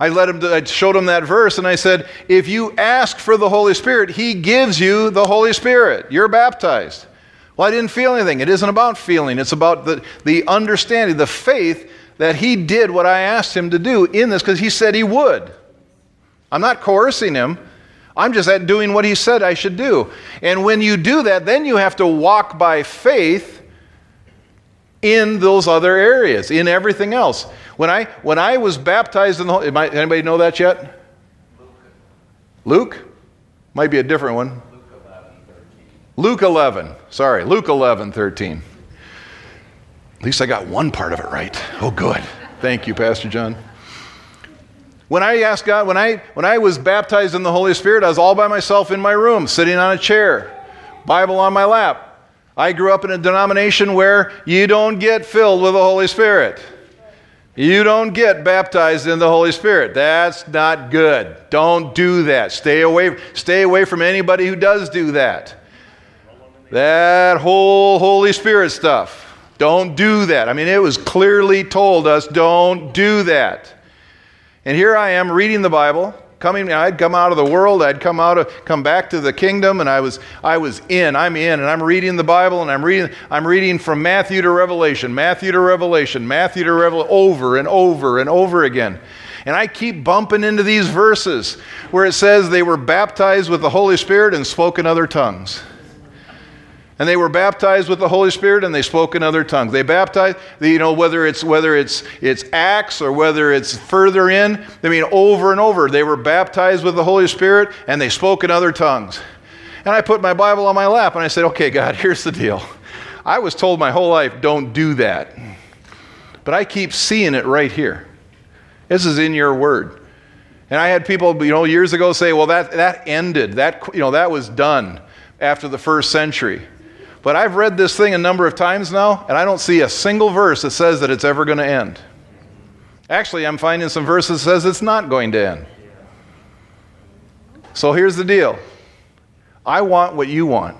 I let him, I showed him that verse and I said, if you ask for the Holy Spirit, he gives you the Holy Spirit. You're baptized. Well, I didn't feel anything. It isn't about feeling, it's about the, the understanding, the faith that he did what I asked him to do in this because he said he would. I'm not coercing him. I'm just at doing what he said I should do. And when you do that, then you have to walk by faith in those other areas, in everything else. When I when I was baptized in the Holy, anybody know that yet? Luke? Might be a different one. Luke 11. Sorry, Luke 11, 13. At least I got one part of it right. Oh, good. Thank you, Pastor John. When I asked God, when I, when I was baptized in the Holy Spirit, I was all by myself in my room, sitting on a chair, Bible on my lap. I grew up in a denomination where you don't get filled with the Holy Spirit. You don't get baptized in the Holy Spirit. That's not good. Don't do that. Stay away, stay away from anybody who does do that. That whole Holy Spirit stuff. Don't do that. I mean, it was clearly told us don't do that. And here I am reading the Bible, coming I'd come out of the world, I'd come out of come back to the kingdom and I was I was in, I'm in and I'm reading the Bible and I'm reading I'm reading from Matthew to Revelation, Matthew to Revelation, Matthew to Revelation over and over and over again. And I keep bumping into these verses where it says they were baptized with the Holy Spirit and spoke in other tongues. And they were baptized with the Holy Spirit and they spoke in other tongues. They baptized, you know, whether it's whether it's it's Acts or whether it's further in, I mean over and over. They were baptized with the Holy Spirit and they spoke in other tongues. And I put my Bible on my lap and I said, Okay, God, here's the deal. I was told my whole life, don't do that. But I keep seeing it right here. This is in your word. And I had people, you know, years ago say, well, that, that ended. That, you know, that was done after the first century. But I've read this thing a number of times now, and I don't see a single verse that says that it's ever going to end. Actually, I'm finding some verses that says it's not going to end. So here's the deal. I want what you want.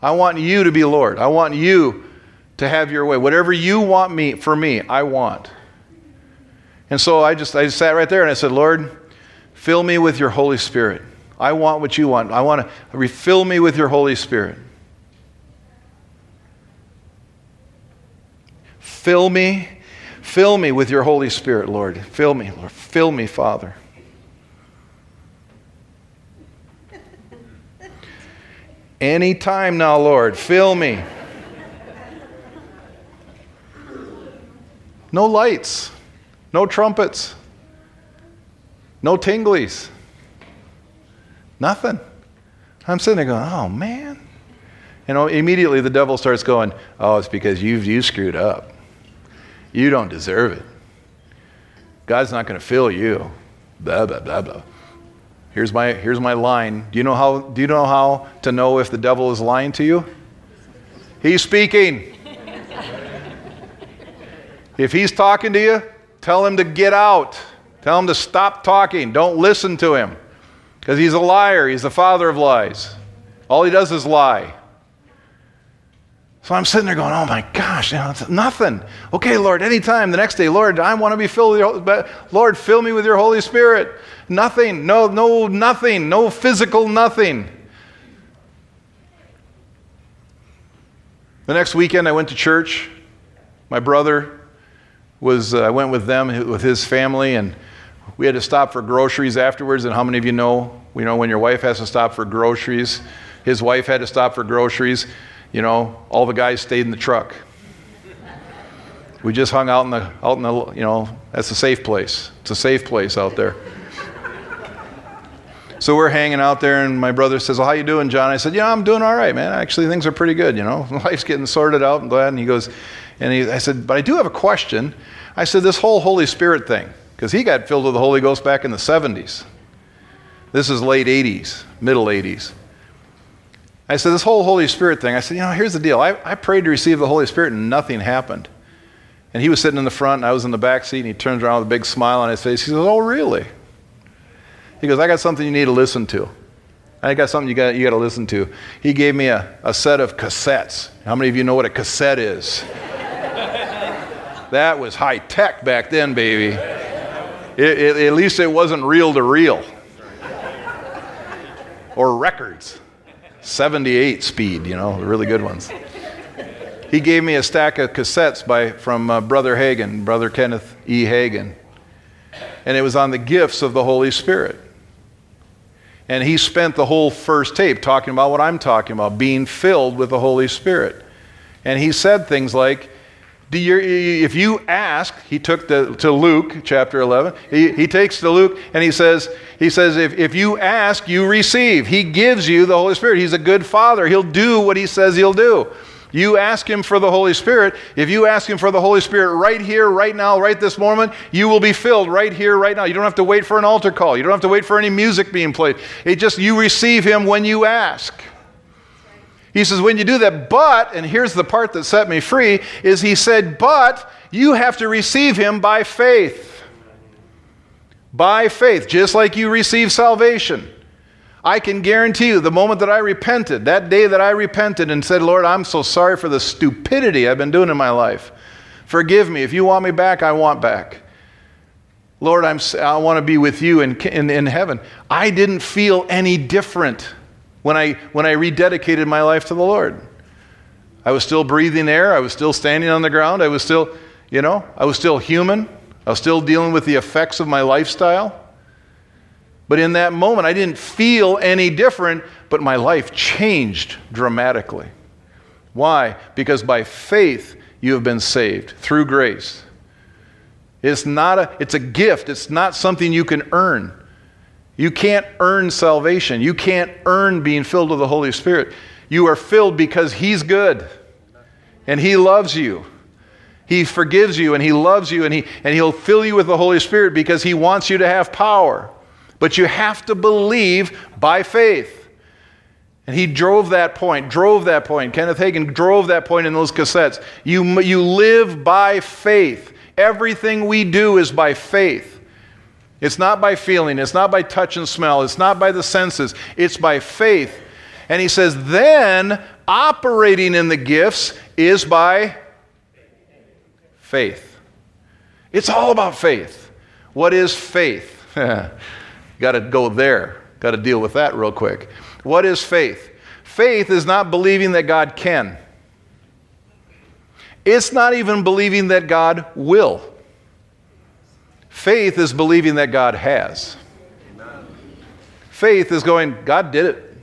I want you to be Lord. I want you to have your way. Whatever you want me for me, I want. And so I just I just sat right there and I said, Lord, fill me with your Holy Spirit. I want what you want. I want to refill me with your Holy Spirit. Fill me, fill me with your Holy Spirit, Lord. Fill me, Lord. Fill me, Father. Any time now, Lord, fill me. No lights, no trumpets, no tinglies, nothing. I'm sitting there going, oh man. Know, immediately the devil starts going, oh, it's because you've you screwed up. You don't deserve it. God's not going to fill you. blah, blah, blah, blah. Here's my, here's my line. Do you, know how, do you know how to know if the devil is lying to you? He's speaking. if he's talking to you, tell him to get out. Tell him to stop talking. Don't listen to him. Because he's a liar. He's the father of lies. All he does is lie. So I'm sitting there going, oh my gosh, you know, nothing. Okay, Lord, anytime, the next day, Lord, I want to be filled with your, Lord, fill me with your Holy Spirit. Nothing, no, no, nothing, no physical nothing. The next weekend, I went to church. My brother was, uh, I went with them, with his family, and we had to stop for groceries afterwards. And how many of you know, you know, when your wife has to stop for groceries? His wife had to stop for groceries you know, all the guys stayed in the truck. We just hung out in the, out in the, you know, that's a safe place. It's a safe place out there. So we're hanging out there, and my brother says, "Well, how you doing, John?" I said, "Yeah, I'm doing all right, man. Actually, things are pretty good. You know, life's getting sorted out. I'm glad." And he goes, and he, I said, "But I do have a question." I said, "This whole Holy Spirit thing, because he got filled with the Holy Ghost back in the '70s. This is late '80s, middle '80s. I said, This whole Holy Spirit thing, I said, You know, here's the deal. I, I prayed to receive the Holy Spirit and nothing happened. And he was sitting in the front and I was in the back seat and he turns around with a big smile on his face. He says, Oh, really? He goes, I got something you need to listen to. I got something you got, you got to listen to. He gave me a, a set of cassettes. How many of you know what a cassette is? that was high tech back then, baby. It, it, at least it wasn't reel to reel or records. 78 speed, you know, the really good ones. He gave me a stack of cassettes by, from uh, Brother Hagin, Brother Kenneth E. Hagin. And it was on the gifts of the Holy Spirit. And he spent the whole first tape talking about what I'm talking about, being filled with the Holy Spirit. And he said things like, you, if you ask, he took the, to Luke chapter 11, he, he takes to Luke and he says, he says if, if you ask, you receive. He gives you the Holy Spirit. He's a good father. He'll do what he says he'll do. You ask him for the Holy Spirit. If you ask him for the Holy Spirit right here, right now, right this moment, you will be filled right here, right now. You don't have to wait for an altar call. You don't have to wait for any music being played. It just, you receive him when you ask. He says, when you do that, but, and here's the part that set me free, is he said, but you have to receive him by faith. By faith, just like you receive salvation. I can guarantee you, the moment that I repented, that day that I repented and said, Lord, I'm so sorry for the stupidity I've been doing in my life. Forgive me. If you want me back, I want back. Lord, I'm, I want to be with you in, in, in heaven. I didn't feel any different when I, when I rededicated my life to the Lord. I was still breathing air. I was still standing on the ground. I was still, you know, I was still human. I was still dealing with the effects of my lifestyle. But in that moment, I didn't feel any different, but my life changed dramatically. Why? Because by faith, you have been saved through grace. It's not a, it's a gift. It's not something you can earn. You can't earn salvation. You can't earn being filled with the Holy Spirit. You are filled because He's good and He loves you. He forgives you and He loves you and, he, and He'll fill you with the Holy Spirit because He wants you to have power. But you have to believe by faith. And he drove that point, drove that point. Kenneth Hagin drove that point in those cassettes. You, you live by faith. Everything we do is by faith. It's not by feeling, it's not by touch and smell, it's not by the senses, it's by faith. And he says, then operating in the gifts is by faith. It's all about faith. What is faith? Got to go there. Got to deal with that real quick. What is faith? Faith is not believing that God can. It's not even believing that God will. Faith is believing that God has. Faith is going, God did it.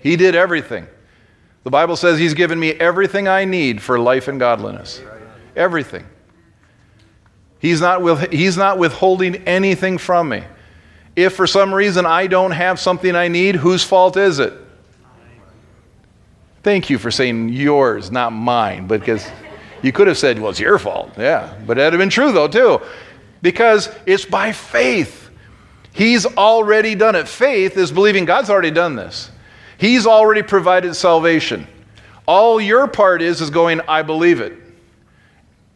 He did everything. The Bible says He's given me everything I need for life and godliness. Everything. He's not, with, he's not withholding anything from me. If for some reason I don't have something I need, whose fault is it? Thank you for saying yours, not mine, because you could have said, well, it's your fault. Yeah, but that'd have been true, though, too because it's by faith. He's already done it. Faith is believing God's already done this. He's already provided salvation. All your part is is going, I believe it.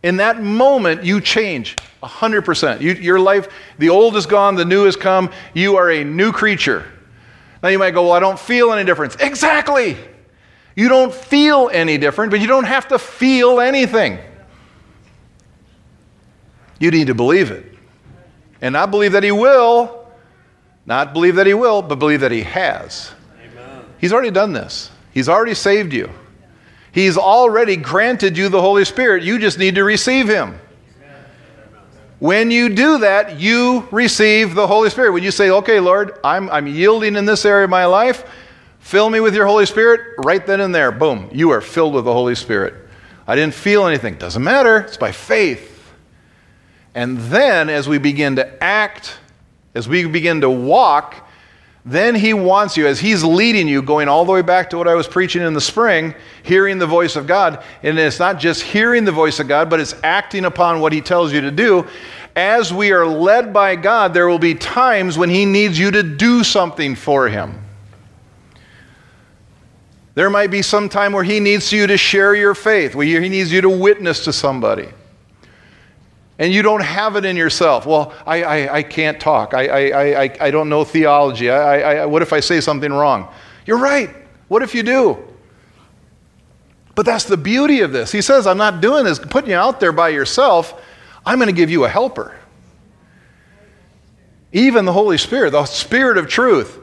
In that moment, you change 100%. You, your life, the old is gone, the new has come. You are a new creature. Now you might go, Well, I don't feel any difference. Exactly. You don't feel any different, but you don't have to feel anything. You need to believe it. And not believe that He will, not believe that He will, but believe that He has. Amen. He's already done this, He's already saved you. He's already granted you the Holy Spirit. You just need to receive Him. When you do that, you receive the Holy Spirit. When you say, okay, Lord, I'm, I'm yielding in this area of my life, fill me with your Holy Spirit, right then and there, boom, you are filled with the Holy Spirit. I didn't feel anything. Doesn't matter. It's by faith. And then, as we begin to act, as we begin to walk, then he wants you, as he's leading you, going all the way back to what I was preaching in the spring, hearing the voice of God. And it's not just hearing the voice of God, but it's acting upon what he tells you to do. As we are led by God, there will be times when he needs you to do something for him. There might be some time where he needs you to share your faith, where he needs you to witness to somebody and you don't have it in yourself. Well, I, I, I can't talk. I, I, I, I don't know theology. I, I, what if I say something wrong? You're right. What if you do? But that's the beauty of this. He says, I'm not doing this, putting you out there by yourself. I'm going to give you a helper. Even the Holy Spirit, the Spirit of truth.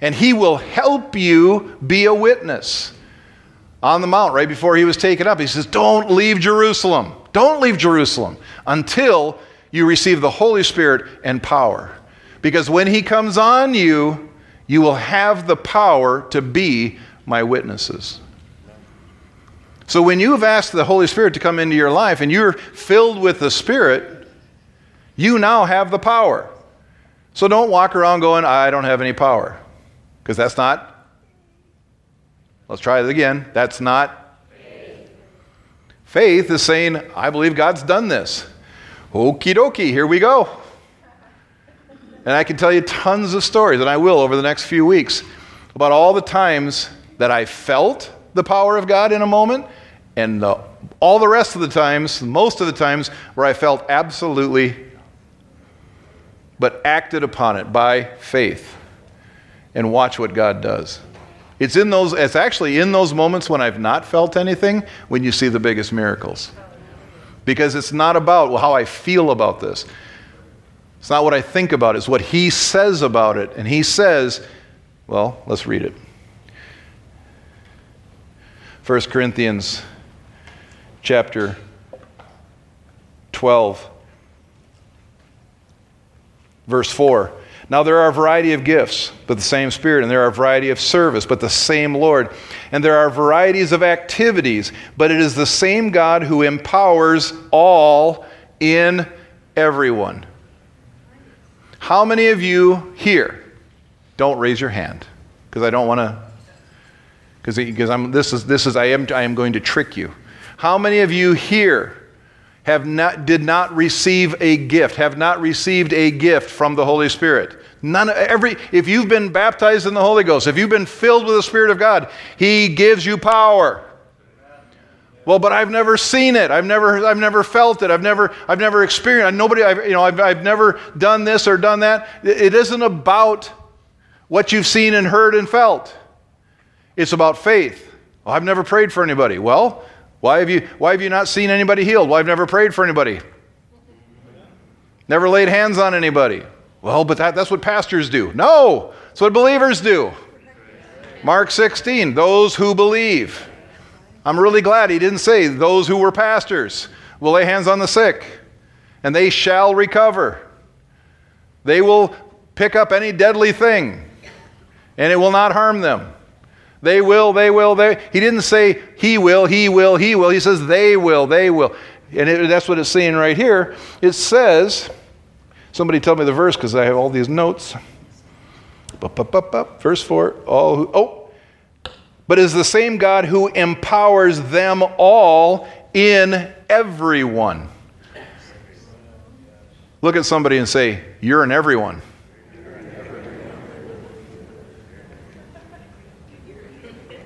And He will help you be a witness. On the mount, right before He was taken up, He says, Don't leave Jerusalem. Don't leave Jerusalem until you receive the Holy Spirit and power. Because when He comes on you, you will have the power to be my witnesses. So when you have asked the Holy Spirit to come into your life and you're filled with the Spirit, you now have the power. So don't walk around going, I don't have any power. Because that's not, let's try it again. That's not Faith is saying, I believe God's done this. Okie dokie, here we go. And I can tell you tons of stories, and I will over the next few weeks, about all the times that I felt the power of God in a moment, and the, all the rest of the times, most of the times, where I felt absolutely, but acted upon it by faith. And watch what God does. It's in those, it's actually in those moments when I've not felt anything when you see the biggest miracles. Because it's not about how I feel about this. It's not what I think about, it's what he says about it. And he says, well, let's read it. 1 Corinthians chapter 12, verse 4. Now there are a variety of gifts, but the same Spirit, and there are a variety of service, but the same Lord. And there are varieties of activities, but it is the same God who empowers all in everyone. How many of you here don't raise your hand? Because I don't want to because I'm this is this is I am I am going to trick you. How many of you here have not, did not receive a gift, have not received a gift from the Holy Spirit. None, every, if you've been baptized in the Holy Ghost, if you've been filled with the Spirit of God, He gives you power. Well, but I've never seen it. I've never, I've never felt it. I've never, I've never experienced. Nobody, I've, you know, I've, I've never done this or done that. It isn't about what you've seen and heard and felt. It's about faith. Well, I've never prayed for anybody. Well, why have you, why have you not seen anybody healed? Well, I've never prayed for anybody. Never laid hands on anybody. Well, but that, that's what pastors do. No, that's what believers do. Mark 16, those who believe. I'm really glad he didn't say those who were pastors will lay hands on the sick and they shall recover. They will pick up any deadly thing and it will not harm them. They will, they will, they. He didn't say he will, he will, he will. He says they will, they will. And it, that's what it's saying right here. It says, somebody tell me the verse because I have all these notes. Bup, bup, bup, bup. Verse 4. All who, oh, but is the same God who empowers them all in everyone. Look at somebody and say, You're in everyone.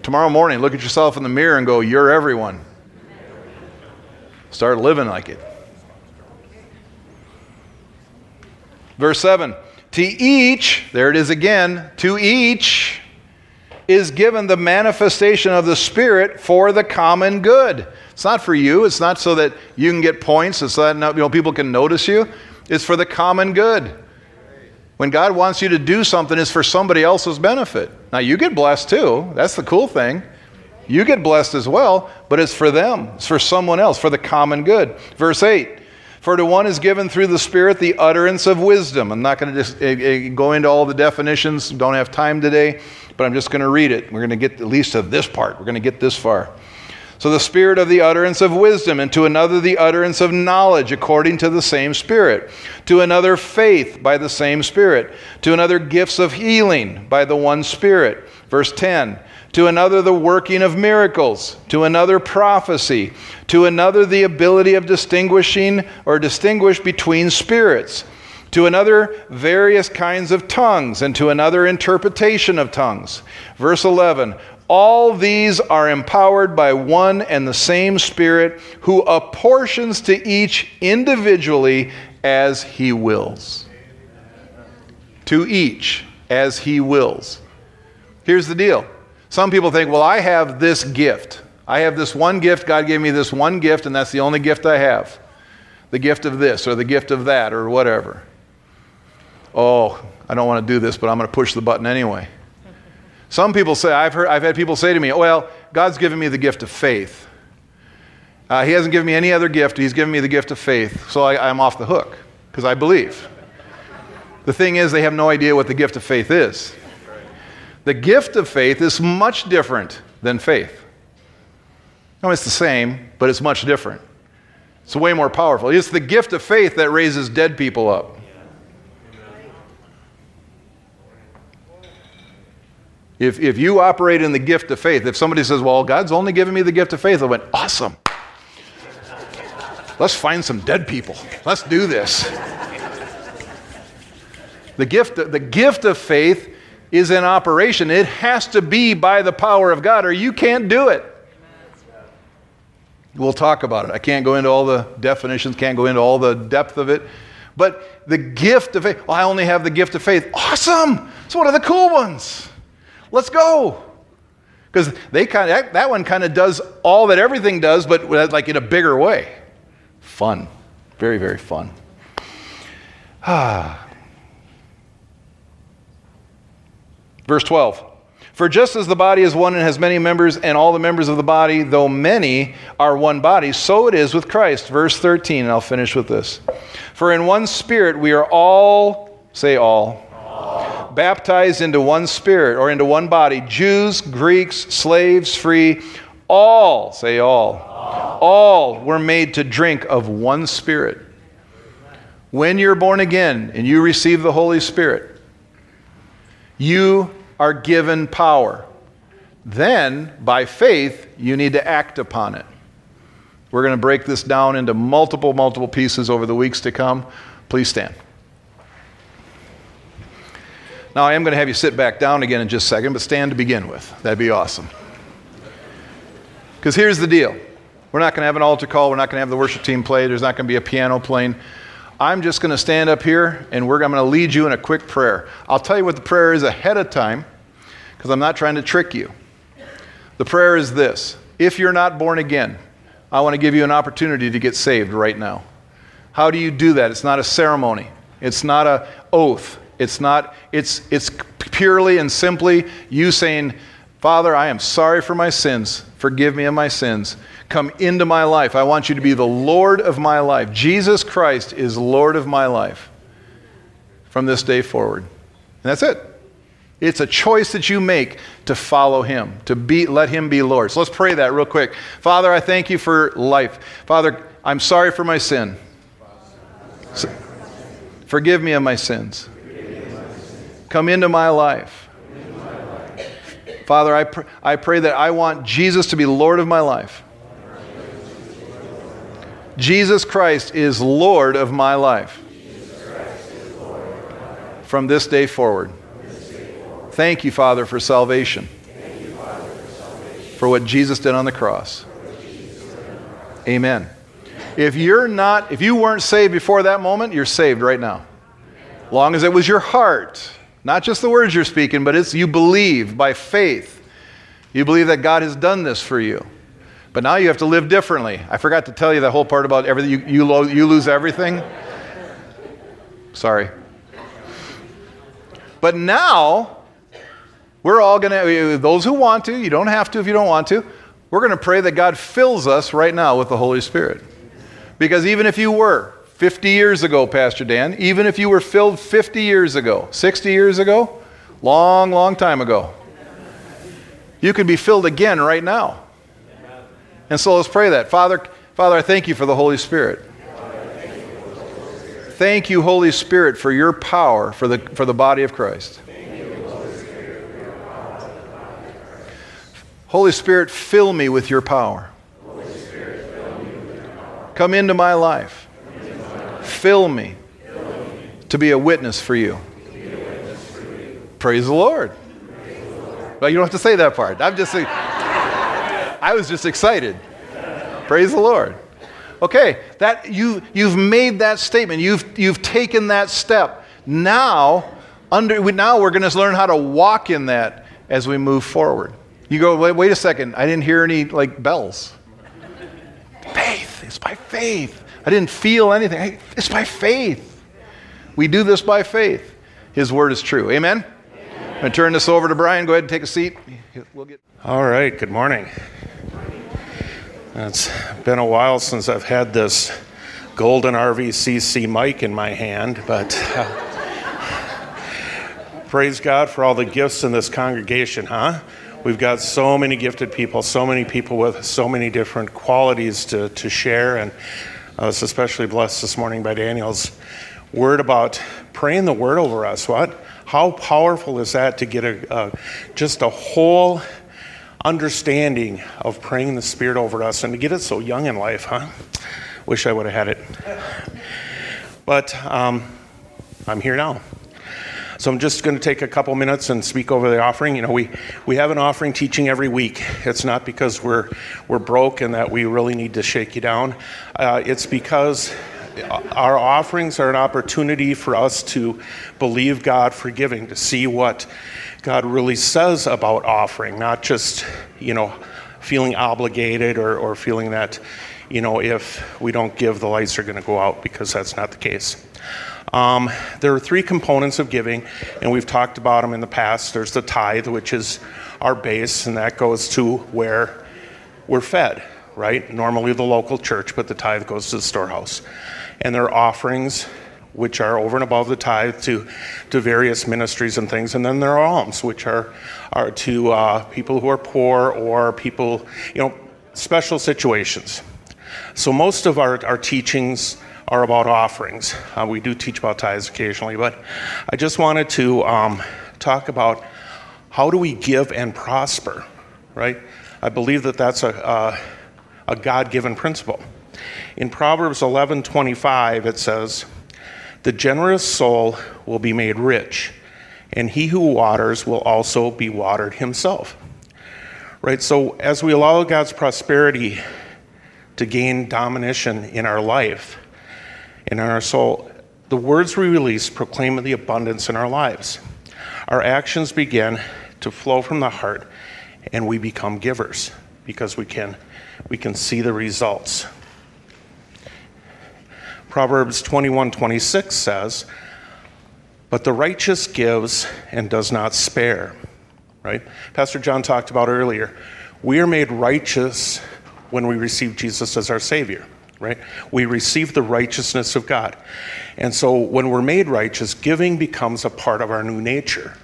Tomorrow morning, look at yourself in the mirror and go, You're everyone. Start living like it. Verse 7 To each, there it is again, to each is given the manifestation of the Spirit for the common good. It's not for you, it's not so that you can get points, it's not you know, people can notice you. It's for the common good. When God wants you to do something, it's for somebody else's benefit. Now, you get blessed too. That's the cool thing. You get blessed as well, but it's for them, it's for someone else, for the common good. Verse 8 For to one is given through the Spirit the utterance of wisdom. I'm not going to uh, go into all the definitions, don't have time today, but I'm just going to read it. We're going to get at least to this part, we're going to get this far. So the spirit of the utterance of wisdom, and to another the utterance of knowledge according to the same Spirit, to another faith by the same Spirit, to another gifts of healing by the one Spirit. Verse 10 to another the working of miracles, to another prophecy, to another the ability of distinguishing or distinguish between spirits, to another various kinds of tongues, and to another interpretation of tongues. Verse 11 all these are empowered by one and the same Spirit who apportions to each individually as he wills. To each as he wills. Here's the deal. Some people think, well, I have this gift. I have this one gift. God gave me this one gift, and that's the only gift I have. The gift of this, or the gift of that, or whatever. Oh, I don't want to do this, but I'm going to push the button anyway. Some people say, I've, heard, I've had people say to me, well, God's given me the gift of faith. Uh, he hasn't given me any other gift. He's given me the gift of faith. So I, I'm off the hook because I believe. The thing is, they have no idea what the gift of faith is. The gift of faith is much different than faith. No, it's the same, but it's much different. It's way more powerful. It's the gift of faith that raises dead people up. If, if you operate in the gift of faith, if somebody says, Well, God's only given me the gift of faith, I went, Awesome. Let's find some dead people. Let's do this. The gift, the gift of faith is in operation. It has to be by the power of God, or you can't do it. We'll talk about it. I can't go into all the definitions, can't go into all the depth of it. But the gift of faith, well, I only have the gift of faith. Awesome! It's one of the cool ones. Let's go. Because they kind of, that, that one kind of does all that everything does, but like in a bigger way. Fun. Very, very fun. Ah. Verse 12. For just as the body is one and has many members, and all the members of the body, though many, are one body, so it is with Christ. Verse 13, and I'll finish with this. For in one spirit we are all, say all, baptized into one spirit or into one body Jews, Greeks, slaves, free, all, say all, all, were made to drink of one spirit. When you're born again and you receive the Holy Spirit, you are given power. Then, by faith, you need to act upon it. We're going to break this down into multiple, multiple pieces over the weeks to come. Please stand. Now, I am going to have you sit back down again in just a second, but stand to begin with. That'd be awesome. Because here's the deal we're not going to have an altar call, we're not going to have the worship team play, there's not going to be a piano playing. I'm just going to stand up here and I'm going to lead you in a quick prayer. I'll tell you what the prayer is ahead of time because I'm not trying to trick you. The prayer is this If you're not born again, I want to give you an opportunity to get saved right now. How do you do that? It's not a ceremony, it's not an oath, it's not, it's, it's purely and simply you saying, Father, I am sorry for my sins. Forgive me of my sins. Come into my life. I want you to be the Lord of my life. Jesus Christ is Lord of my life from this day forward. And that's it. It's a choice that you make to follow him, to be, let him be Lord. So let's pray that real quick. Father, I thank you for life. Father, I'm sorry for my sin. Forgive me of my sins. Come into my life. Father, I, pr- I pray that I want Jesus to be Lord of my life. Jesus Christ is Lord of my life. From this day forward. Thank you, Father, for salvation. for what Jesus did on the cross. Amen. If you're not, if you weren't saved before that moment, you're saved right now. Long as it was your heart, not just the words you're speaking, but it's you believe by faith. You believe that God has done this for you. But now you have to live differently. I forgot to tell you that whole part about everything. You, you, lo- you lose everything. Sorry. But now, we're all going to, those who want to, you don't have to if you don't want to, we're going to pray that God fills us right now with the Holy Spirit. Because even if you were 50 years ago, Pastor Dan, even if you were filled 50 years ago, 60 years ago, long, long time ago, you could be filled again right now. And so let's pray that. Father, Father, I thank you for the Holy Spirit. Thank you, Holy Spirit, for your power for the, for the body of Christ. Holy Spirit, fill me with your power. Come into my life. Fill me to be a witness for you. Praise the Lord. Well, you don't have to say that part. I'm just I was just excited. Praise the Lord. Okay, that you you've made that statement. You've you've taken that step. Now, under now we're going to learn how to walk in that as we move forward. You go, wait, wait a second. I didn't hear any like bells. Faith. It's by faith. I didn't feel anything. It's by faith. We do this by faith. His word is true. Amen. I'm going to turn this over to Brian. Go ahead and take a seat. We'll get... All right. Good morning. It's been a while since I've had this golden RVCC mic in my hand, but uh, praise God for all the gifts in this congregation, huh? We've got so many gifted people, so many people with so many different qualities to, to share. And I was especially blessed this morning by Daniel's word about praying the word over us. What? How powerful is that to get a, a just a whole understanding of praying the Spirit over us and to get it so young in life, huh? Wish I would have had it. But um, I'm here now. So I'm just going to take a couple minutes and speak over the offering. You know, we, we have an offering teaching every week. It's not because we're, we're broke and that we really need to shake you down. Uh, it's because our offerings are an opportunity for us to believe God for giving, to see what God really says about offering, not just, you know, feeling obligated or, or feeling that, you know, if we don't give, the lights are going to go out, because that's not the case. Um, there are three components of giving, and we've talked about them in the past. There's the tithe, which is our base, and that goes to where we're fed, right? Normally the local church, but the tithe goes to the storehouse. And there are offerings, which are over and above the tithe to, to various ministries and things. And then there are alms, which are, are to uh, people who are poor or people, you know, special situations. So most of our, our teachings are about offerings. Uh, we do teach about tithes occasionally, but I just wanted to um, talk about how do we give and prosper, right? I believe that that's a, a, a God given principle. In Proverbs 11:25 it says, "The generous soul will be made rich, and he who waters will also be watered himself." Right? So as we allow God's prosperity to gain domination in our life, in our soul, the words we release proclaim the abundance in our lives. Our actions begin to flow from the heart, and we become givers because we can, we can see the results. Proverbs 21 26 says, But the righteous gives and does not spare. Right? Pastor John talked about earlier. We are made righteous when we receive Jesus as our Savior right? We receive the righteousness of God. And so when we're made righteous, giving becomes a part of our new nature.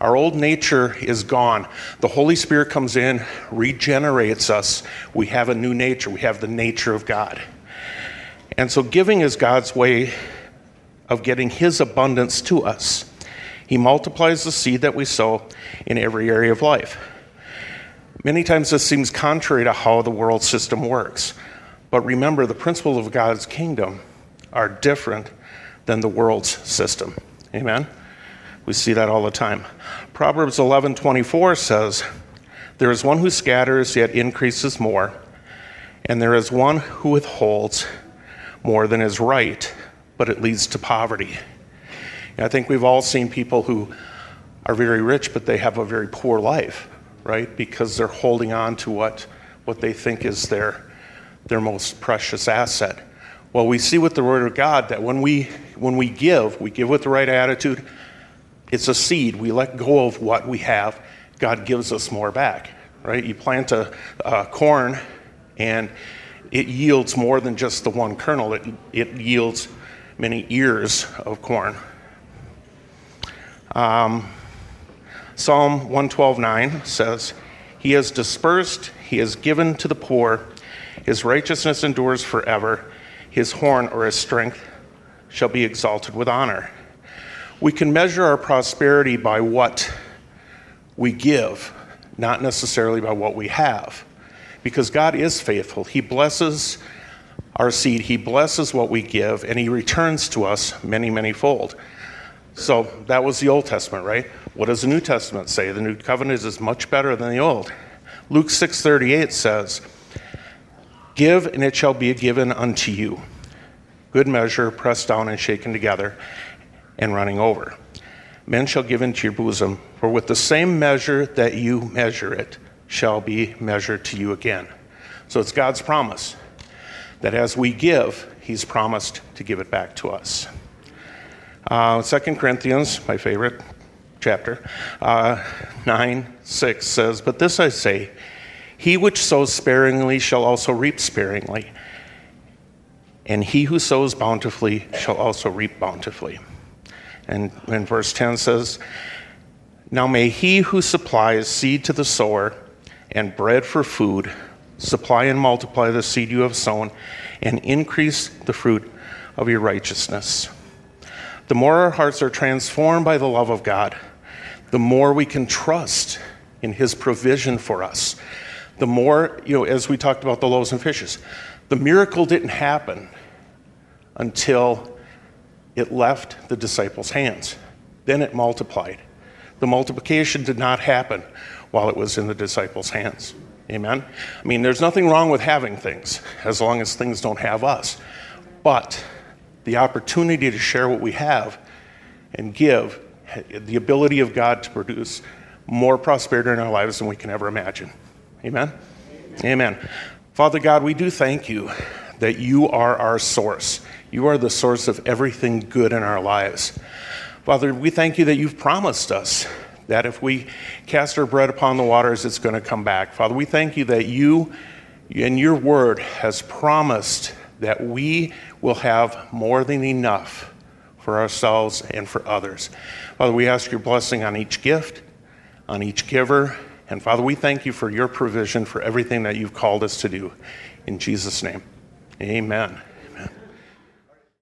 Our old nature is gone. The Holy Spirit comes in, regenerates us. We have a new nature. We have the nature of God. And so giving is God's way of getting His abundance to us. He multiplies the seed that we sow in every area of life. Many times this seems contrary to how the world system works. But remember, the principles of God's kingdom are different than the world's system. Amen? We see that all the time. Proverbs 11:24 says, There is one who scatters, yet increases more, and there is one who withholds more than is right, but it leads to poverty. And I think we've all seen people who are very rich, but they have a very poor life, right? Because they're holding on to what, what they think is their, their most precious asset. Well, we see with the Word of God that when we, when we give, we give with the right attitude. It's a seed. We let go of what we have. God gives us more back, right? You plant a, a corn, and it yields more than just the one kernel. It, it yields many ears of corn. Um, Psalm 112:9 says, "He has dispersed, he has given to the poor. His righteousness endures forever. His horn or his strength shall be exalted with honor." We can measure our prosperity by what we give, not necessarily by what we have. Because God is faithful. He blesses our seed, He blesses what we give, and He returns to us many, many fold. So that was the Old Testament, right? What does the New Testament say? The New Covenant is much better than the Old. Luke 6:38 says, "Give and it shall be given unto you. Good measure, pressed down and shaken together, and running over. Men shall give into your bosom, for with the same measure that you measure it shall be measured to you again." So it's God's promise that as we give, He's promised to give it back to us. Uh, 2 Corinthians, my favorite chapter, uh, 9 6 says, But this I say, he which sows sparingly shall also reap sparingly, and he who sows bountifully shall also reap bountifully. And, and verse 10 says, Now may he who supplies seed to the sower and bread for food supply and multiply the seed you have sown and increase the fruit of your righteousness. The more our hearts are transformed by the love of God, the more we can trust in His provision for us. The more, you know, as we talked about the loaves and fishes, the miracle didn't happen until it left the disciples' hands. Then it multiplied. The multiplication did not happen while it was in the disciples' hands. Amen? I mean, there's nothing wrong with having things as long as things don't have us. But the opportunity to share what we have and give, the ability of God to produce more prosperity in our lives than we can ever imagine. Amen? Amen. Father God, we do thank you that you are our source. You are the source of everything good in our lives. Father, we thank you that you've promised us that if we cast our bread upon the waters, it's going to come back. Father, we thank you that you, in your word, has promised that we will have more than enough for ourselves and for others. Father, we ask your blessing on each gift, on each giver, and Father, we thank you for your provision for everything that you've called us to do. In Jesus' name, amen.